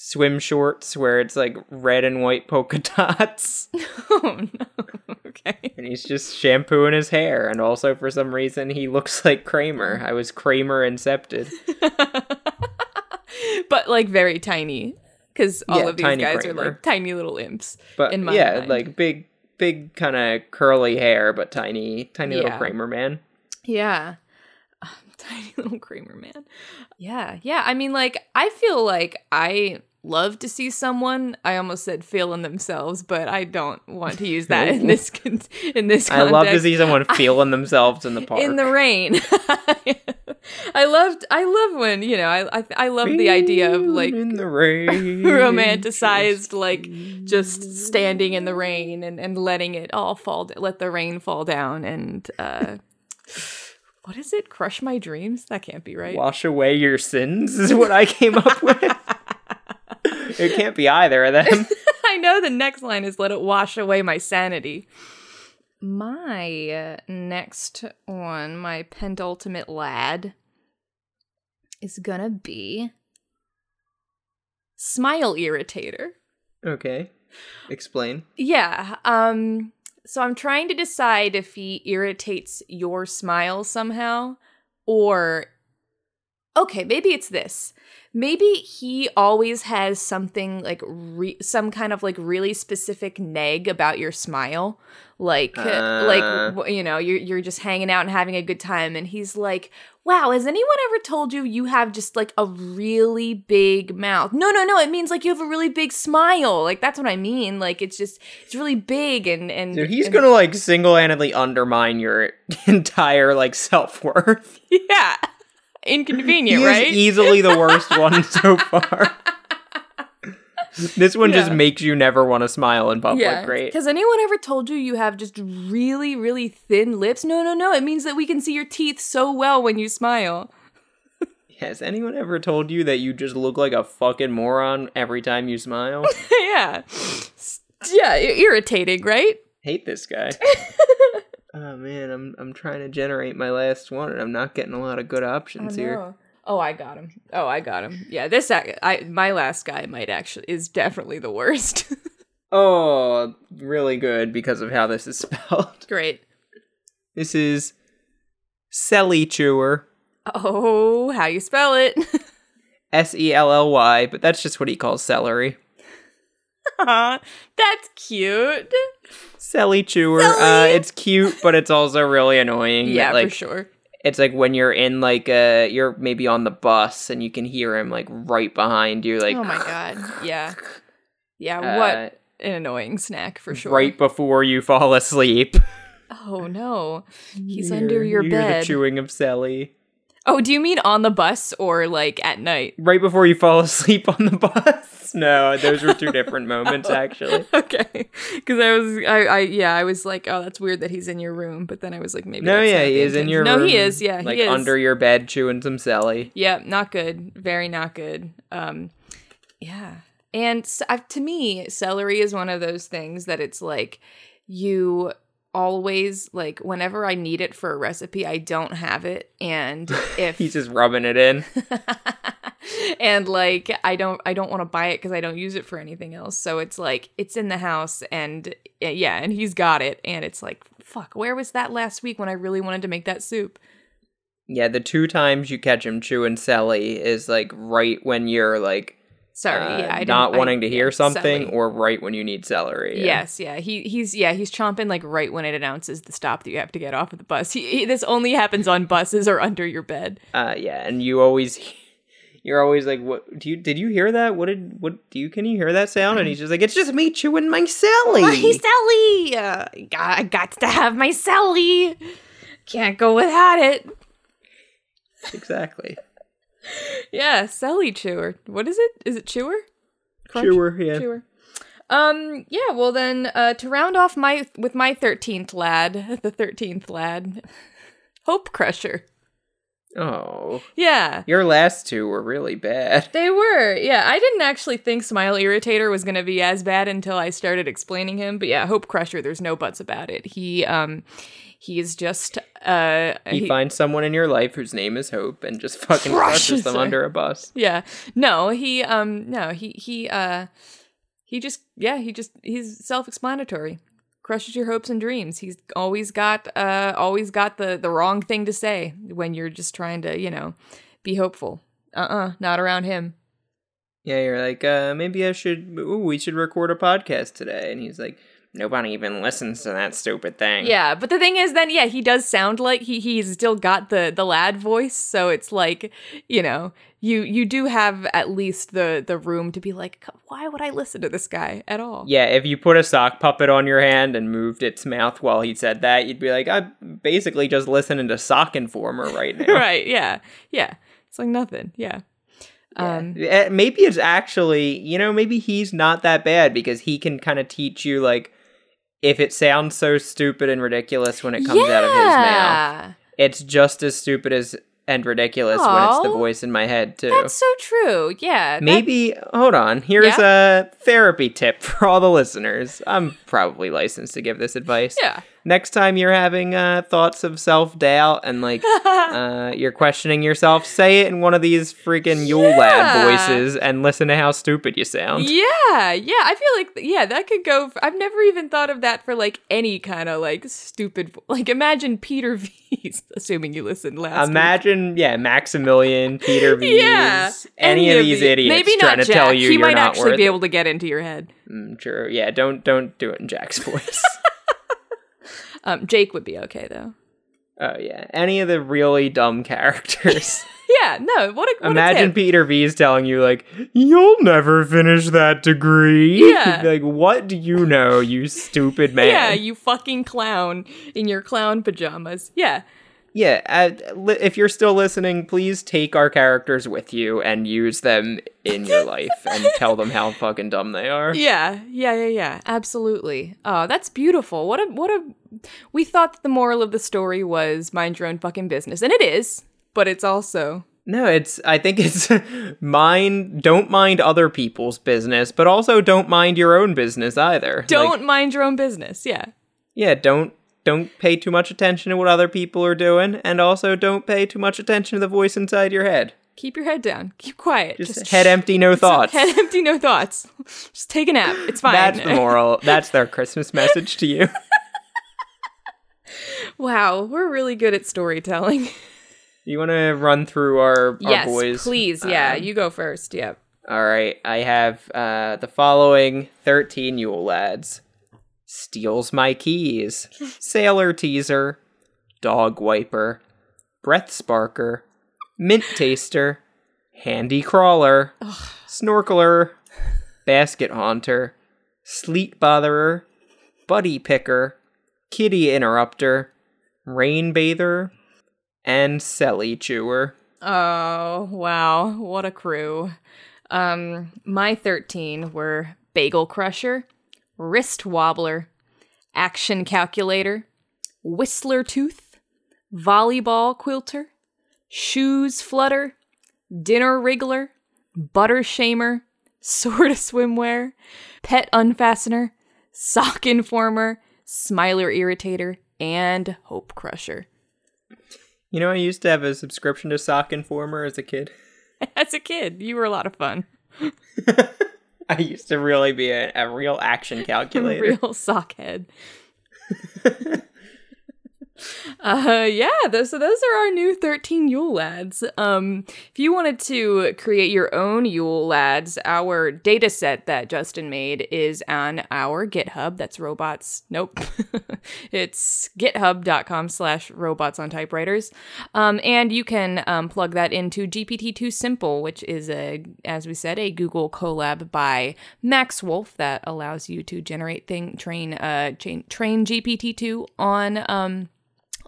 S1: swim shorts where it's like red and white polka dots
S2: oh no. Okay.
S1: and he's just shampooing his hair and also for some reason he looks like Kramer. I was Kramer incepted.
S2: but like very tiny. Because all
S1: Yeah,
S2: of these guys are like tiny little imps.
S1: But
S2: in my
S1: yeah,
S2: mind.
S1: like big, big kind of curly hair, but tiny, tiny little
S2: Yeah.
S1: Kramer man.
S2: Yeah. Tiny little Kramer man. Yeah. Yeah. I mean, like, I feel like I love to see someone, I almost said feeling themselves, but I don't want to use that in this con- in this
S1: I love to see someone feeling themselves in the park.
S2: in the rain. I loved I love when, you know, I I, I love the idea of like
S1: in the rain,
S2: romanticized like just standing in the rain and, and letting it all fall let the rain fall down and uh what is it crush my dreams that can't be right
S1: Wash away your sins is what I came up with. it can't be either of them.
S2: i know the next line is let it wash away my sanity my next one my penultimate lad is gonna be smile irritator
S1: Okay, explain.
S2: Yeah. Um so I'm trying to decide if he irritates your smile somehow or Okay, maybe it's this. Maybe he always has something like re- some kind of like really specific neg about your smile. Like
S1: Uh.
S2: like you know, you're you're just hanging out and having a good time and he's like, "Wow, has anyone ever told you you have just like a really big mouth?" No, no, no, it means like you have a really big smile. Like that's what I mean. Like it's just it's really big and and
S1: he's
S2: and-
S1: gonna like single-handedly undermine your entire like self-worth.
S2: Yeah. Inconvenient, right?
S1: easily the worst one so far. this one just makes you never want to smile in public.
S2: yeah.
S1: Great.
S2: Has anyone ever told you you have just really, really thin lips? No, no, no. It means that we can see your teeth so well when you smile.
S1: Has anyone ever told you that you just look like a fucking moron every time you smile?
S2: yeah. Yeah, irritating, right?
S1: Hate this guy. Oh man, I'm I'm trying to generate my last one and I'm not getting a lot of good options here.
S2: Oh, I got him. Oh, I got him. Yeah, this ac- I my last guy might actually is definitely the worst.
S1: Oh, really good because of how this is spelled.
S2: Great.
S1: This is Selly Chewer.
S2: Oh, how you spell it?
S1: S E L L Y, but that's just what he calls celery.
S2: Aw, That's cute.
S1: Selly Chewer. Uh, it's cute, but it's also really annoying.
S2: Yeah,
S1: like,
S2: for sure.
S1: It's like when you're in like uh you're maybe on the bus and you can hear him like right behind you, like
S2: oh my god. Yeah. Yeah,
S1: uh,
S2: what an annoying snack for sure.
S1: right before you fall asleep.
S2: Oh no. He's
S1: You
S2: under your
S1: you
S2: bed.
S1: The chewing of Sally.
S2: Oh, do you mean on the bus or like at night?
S1: Right before you fall asleep on the bus. No, those were two different moments actually.
S2: okay. Cuz I was I, I yeah, I was like, oh, that's weird that he's in your room, but then I was like maybe
S1: No, yeah, he is in your
S2: No,
S1: room.
S2: No, he is. Yeah,
S1: like
S2: he is.
S1: under your bed chewing some Sally.
S2: Yeah, not good. Very not good. Um, yeah. And I to me, celery is one of those things that it's like you always like whenever I need it for a recipe, I don't have it, and if
S1: He's just rubbing it in.
S2: and like I don't I don't want to buy it because I don't use it for anything else. So it's like it's in the house, and uh, yeah, and he's got it, and it's like fuck, where was that last week when I really wanted to make that soup?
S1: Yeah, the two times you catch him chewing Sally is like right when you're like
S2: Sorry,
S1: uh,
S2: yeah, I
S1: not
S2: I-
S1: wanting to hear something, or right when you need celery. Yeah.
S2: Yes, yeah. He he's yeah, he's chomping like right when it announces the stop that you have to get off of the bus. He, he- this only happens on buses or under your bed.
S1: Uh, yeah, and you always, you're always like, "What do you? Did you hear that? What did? What do you? Can you hear that sound?" And he's just like, "It's just me chewing my Sally."
S2: Sally! Uh, got, I got to have my Sally. Can't go without it.
S1: exactly.
S2: Yeah, Sally chewer. What is it? Is it chewer? Crunch?
S1: Chewer, yeah.
S2: Chewer. Um. Yeah. Well, then, uh, to round off my with my thirteenth lad, the thirteenth lad, Hope Crusher.
S1: Oh,
S2: Yeah.
S1: your last two were really bad.
S2: They were, yeah. I didn't actually think Smile Irritator was going to be as bad until I started explaining him. But yeah, Hope Crusher, there's no buts about it. He, um, he is just, uh,
S1: You
S2: he-
S1: find someone in your life whose name is Hope and just fucking
S2: Crushes
S1: crushes them
S2: her.
S1: under a bus.
S2: yeah. No, he, um, no, he, he, uh, he just, yeah, he just, he's self-explanatory. Crushes your hopes and dreams. He's always got, uh, always got the the wrong thing to say when you're just trying to, you know, be hopeful. Uh-uh, not around him.
S1: Yeah, you're like, uh, maybe I should. Ooh, we should record a podcast today. And he's like, nobody even listens to that stupid thing.
S2: Yeah, but the thing is, then yeah, he does sound like he he's still got the the lad voice, so it's like you know you you do have at least the the room to be like, why would I listen to this guy at all?
S1: Yeah, if you put a sock puppet on your hand and moved its mouth while he said that, you'd be like, I'm basically just listening to Sock Informer right now.
S2: right. Yeah. Yeah. It's like nothing. Yeah. Um.
S1: Eh, maybe it's actually, you know, maybe he's not that bad because he can kind of teach you, like, if it sounds so stupid and ridiculous when it comes out of his mouth, it's just as stupid as and ridiculous when it's the voice in my head, too.
S2: That's so true. Yeah. that-
S1: Maybe, hold on, here's a therapy tip for all the listeners. I'm probably licensed to give this advice.
S2: yeah.
S1: Next time you're having uh, thoughts of self doubt and like uh, you're questioning yourself, say it in one of these freaking Yule
S2: Yeah.
S1: Lad voices and listen to how stupid you sound.
S2: Yeah, yeah. I feel like yeah, that could go. For, I've never even thought of that for like any kind of like stupid. Like imagine Peter V's, assuming you listened last. week.
S1: Imagine, yeah, Maximilian, Peter V's,
S2: Yeah,
S1: any, of these
S2: the-
S1: idiots
S2: Maybe
S1: trying
S2: not
S1: to
S2: Jack.
S1: tell you
S2: he
S1: you're
S2: might
S1: not
S2: actually
S1: worth
S2: be able to get into your head.
S1: Mm, true. Yeah, don't don't do it in Jack's voice.
S2: Um, Jake would be okay though.
S1: oh yeah, any of the really dumb characters.
S2: Yeah, no. What a what
S1: Imagine. Peter V's telling you like, "You'll never finish that degree."
S2: Yeah.
S1: like, what do you know, you stupid man?
S2: Yeah, you fucking clown in your clown pajamas. Yeah,
S1: Yeah, uh, li- if you're still listening, please take our characters with you and use them in your life and tell them how fucking dumb they are.
S2: yeah, yeah, yeah, yeah. Absolutely. Oh, that's beautiful. What a what a. We thought that the moral of the story was mind your own fucking business, and it is. But it's also
S1: No, it's I think it's mind don't mind other people's business, but also don't mind your own business either.
S2: Don't mind your own business. Yeah.
S1: yeah, don't don't pay too much attention to what other people are doing and also don't pay too much attention to the voice inside your head.
S2: Keep your head down. Keep quiet.
S1: Just, head empty, no thoughts.
S2: Head empty, no thoughts. Just take a nap. It's fine.
S1: That's the moral. That's their Christmas message to you.
S2: Wow, we're really good at storytelling.
S1: You want to run through our, our
S2: yes,
S1: boys?
S2: please. Yeah,
S1: Um,
S2: you go first. Yep.
S1: All right, I have uh, the following 13 Yule lads. Steals my keys. Sailor teaser. Dog wiper. Breath sparker. Mint taster. Handy crawler. Snorkeler. Basket haunter. Sleet botherer. Buddy picker. Kitty interrupter. Rain bather. And celly chewer.
S2: Oh, wow. What a crew. Um, my 13 were Bagel Crusher, Wrist Wobbler, Action Calculator, Whistler Tooth, Volleyball Quilter, Shoes Flutter, Dinner Wriggler, Butter Shamer, Sort of Swimwear, Pet Unfastener, Sock Informer, Smiler Irritator, and Hope Crusher.
S1: You know, I used to have a subscription to Sock Informer as a kid.
S2: As a kid, you were a lot of fun.
S1: I used to really be a, a real action calculator.
S2: Real sockhead. Uh yeah those, so those are our new 13 yule lads. Um if you wanted to create your own yule lads our data set that justin made is on our github. That's robots nope. It's github.com slash robots on typewriters. Um and you can um, plug that into gpt-2 simple which is a as we said a Google Colab by Max Woolf that allows you to generate thing train uh train, train gpt-2 on um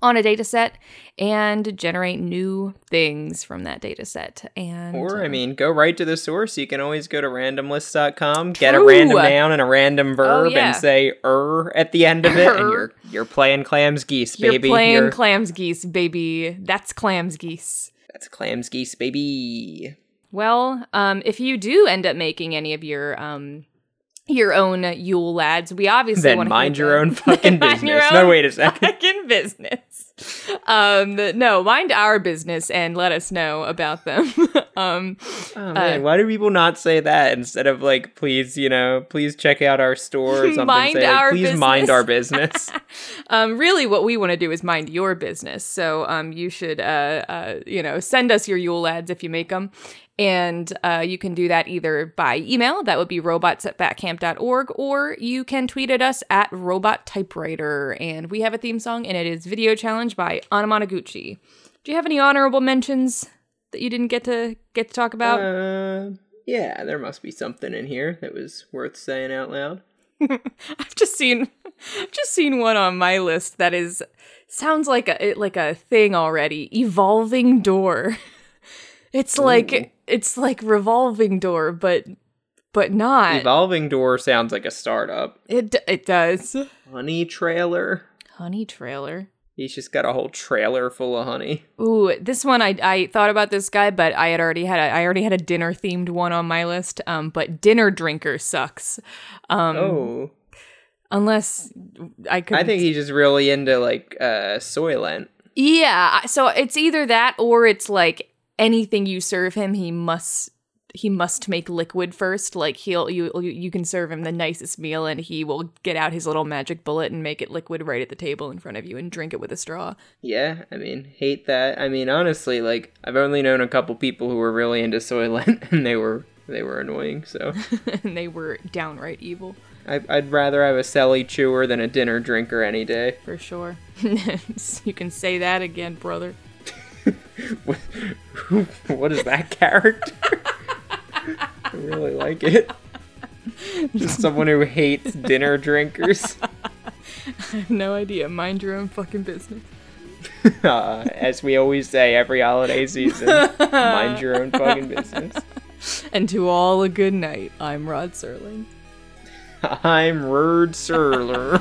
S2: on a data set and generate new things from that data set. And
S1: Or, I
S2: uh,
S1: mean, go right to the source. You can always go to randomlist.com, get a random noun and a random verb,
S2: Oh, yeah.
S1: and say er at the end of it, and
S2: Er.
S1: you're, you're playing clams geese, baby.
S2: you're playing
S1: You're-
S2: clams geese, baby. That's clams geese.
S1: That's clams geese, baby.
S2: Well, um, if you do end up making any of your um your own Yule lads, we obviously
S1: Then
S2: want to
S1: mind your own fucking
S2: Mind your
S1: business. No, wait a second.
S2: fucking business. Um, no, mind our business and let us know about them. um,
S1: Oh, man, why do people not say that instead of like, please, you know, please check out our store or something?
S2: Mind
S1: say, like,
S2: our
S1: please mind our business.
S2: um, really, what we want to do is mind your business. So, um, you should, uh, uh, you know, send us your Yule ads if you make them. And uh, you can do that either by email, that would be robots at bandcamp.org, or you can tweet at us at robot typewriter. And we have a theme song, and it is Video Challenge by Anamanaguchi. Do you have any honorable mentions that you didn't get to get to talk about?
S1: uh, yeah, there must be something in here that was worth saying out loud.
S2: I've just seen I've just seen one on my list that is sounds like a like a thing already. Evolving door. It's like it's like revolving door, but but not.
S1: Evolving Door sounds like a startup.
S2: it it does.
S1: Honey trailer.
S2: Honey trailer.
S1: He's just got a whole trailer full of honey.
S2: Ooh, this one I I thought about this guy, but I had already had a, I already had a dinner themed one on my list. Um, but dinner drinker sucks. Um,
S1: oh,
S2: unless I could.
S1: I think he's just really into like uh Soylent.
S2: Yeah, so it's either that or it's like anything you serve him, he must he must make liquid first. Like he'll you you can serve him the nicest meal and he will get out his little magic bullet and make it liquid right at the table in front of you and drink it with a straw.
S1: Yeah, I mean, hate that. I mean, honestly, like I've only known a couple people who were really into Soylent, and they were they were annoying. So
S2: and they were downright evil
S1: I, I'd rather have a celly chewer than a dinner drinker any day.
S2: for sure. you can say that again, brother.
S1: what is that character? I really like it. Just someone who hates dinner drinkers.
S2: I have no idea. Mind your own fucking business.
S1: Uh, as we always say every holiday season, mind your own fucking business.
S2: And to all a good night. I'm Rod Serling.
S1: I'm Rod Serler.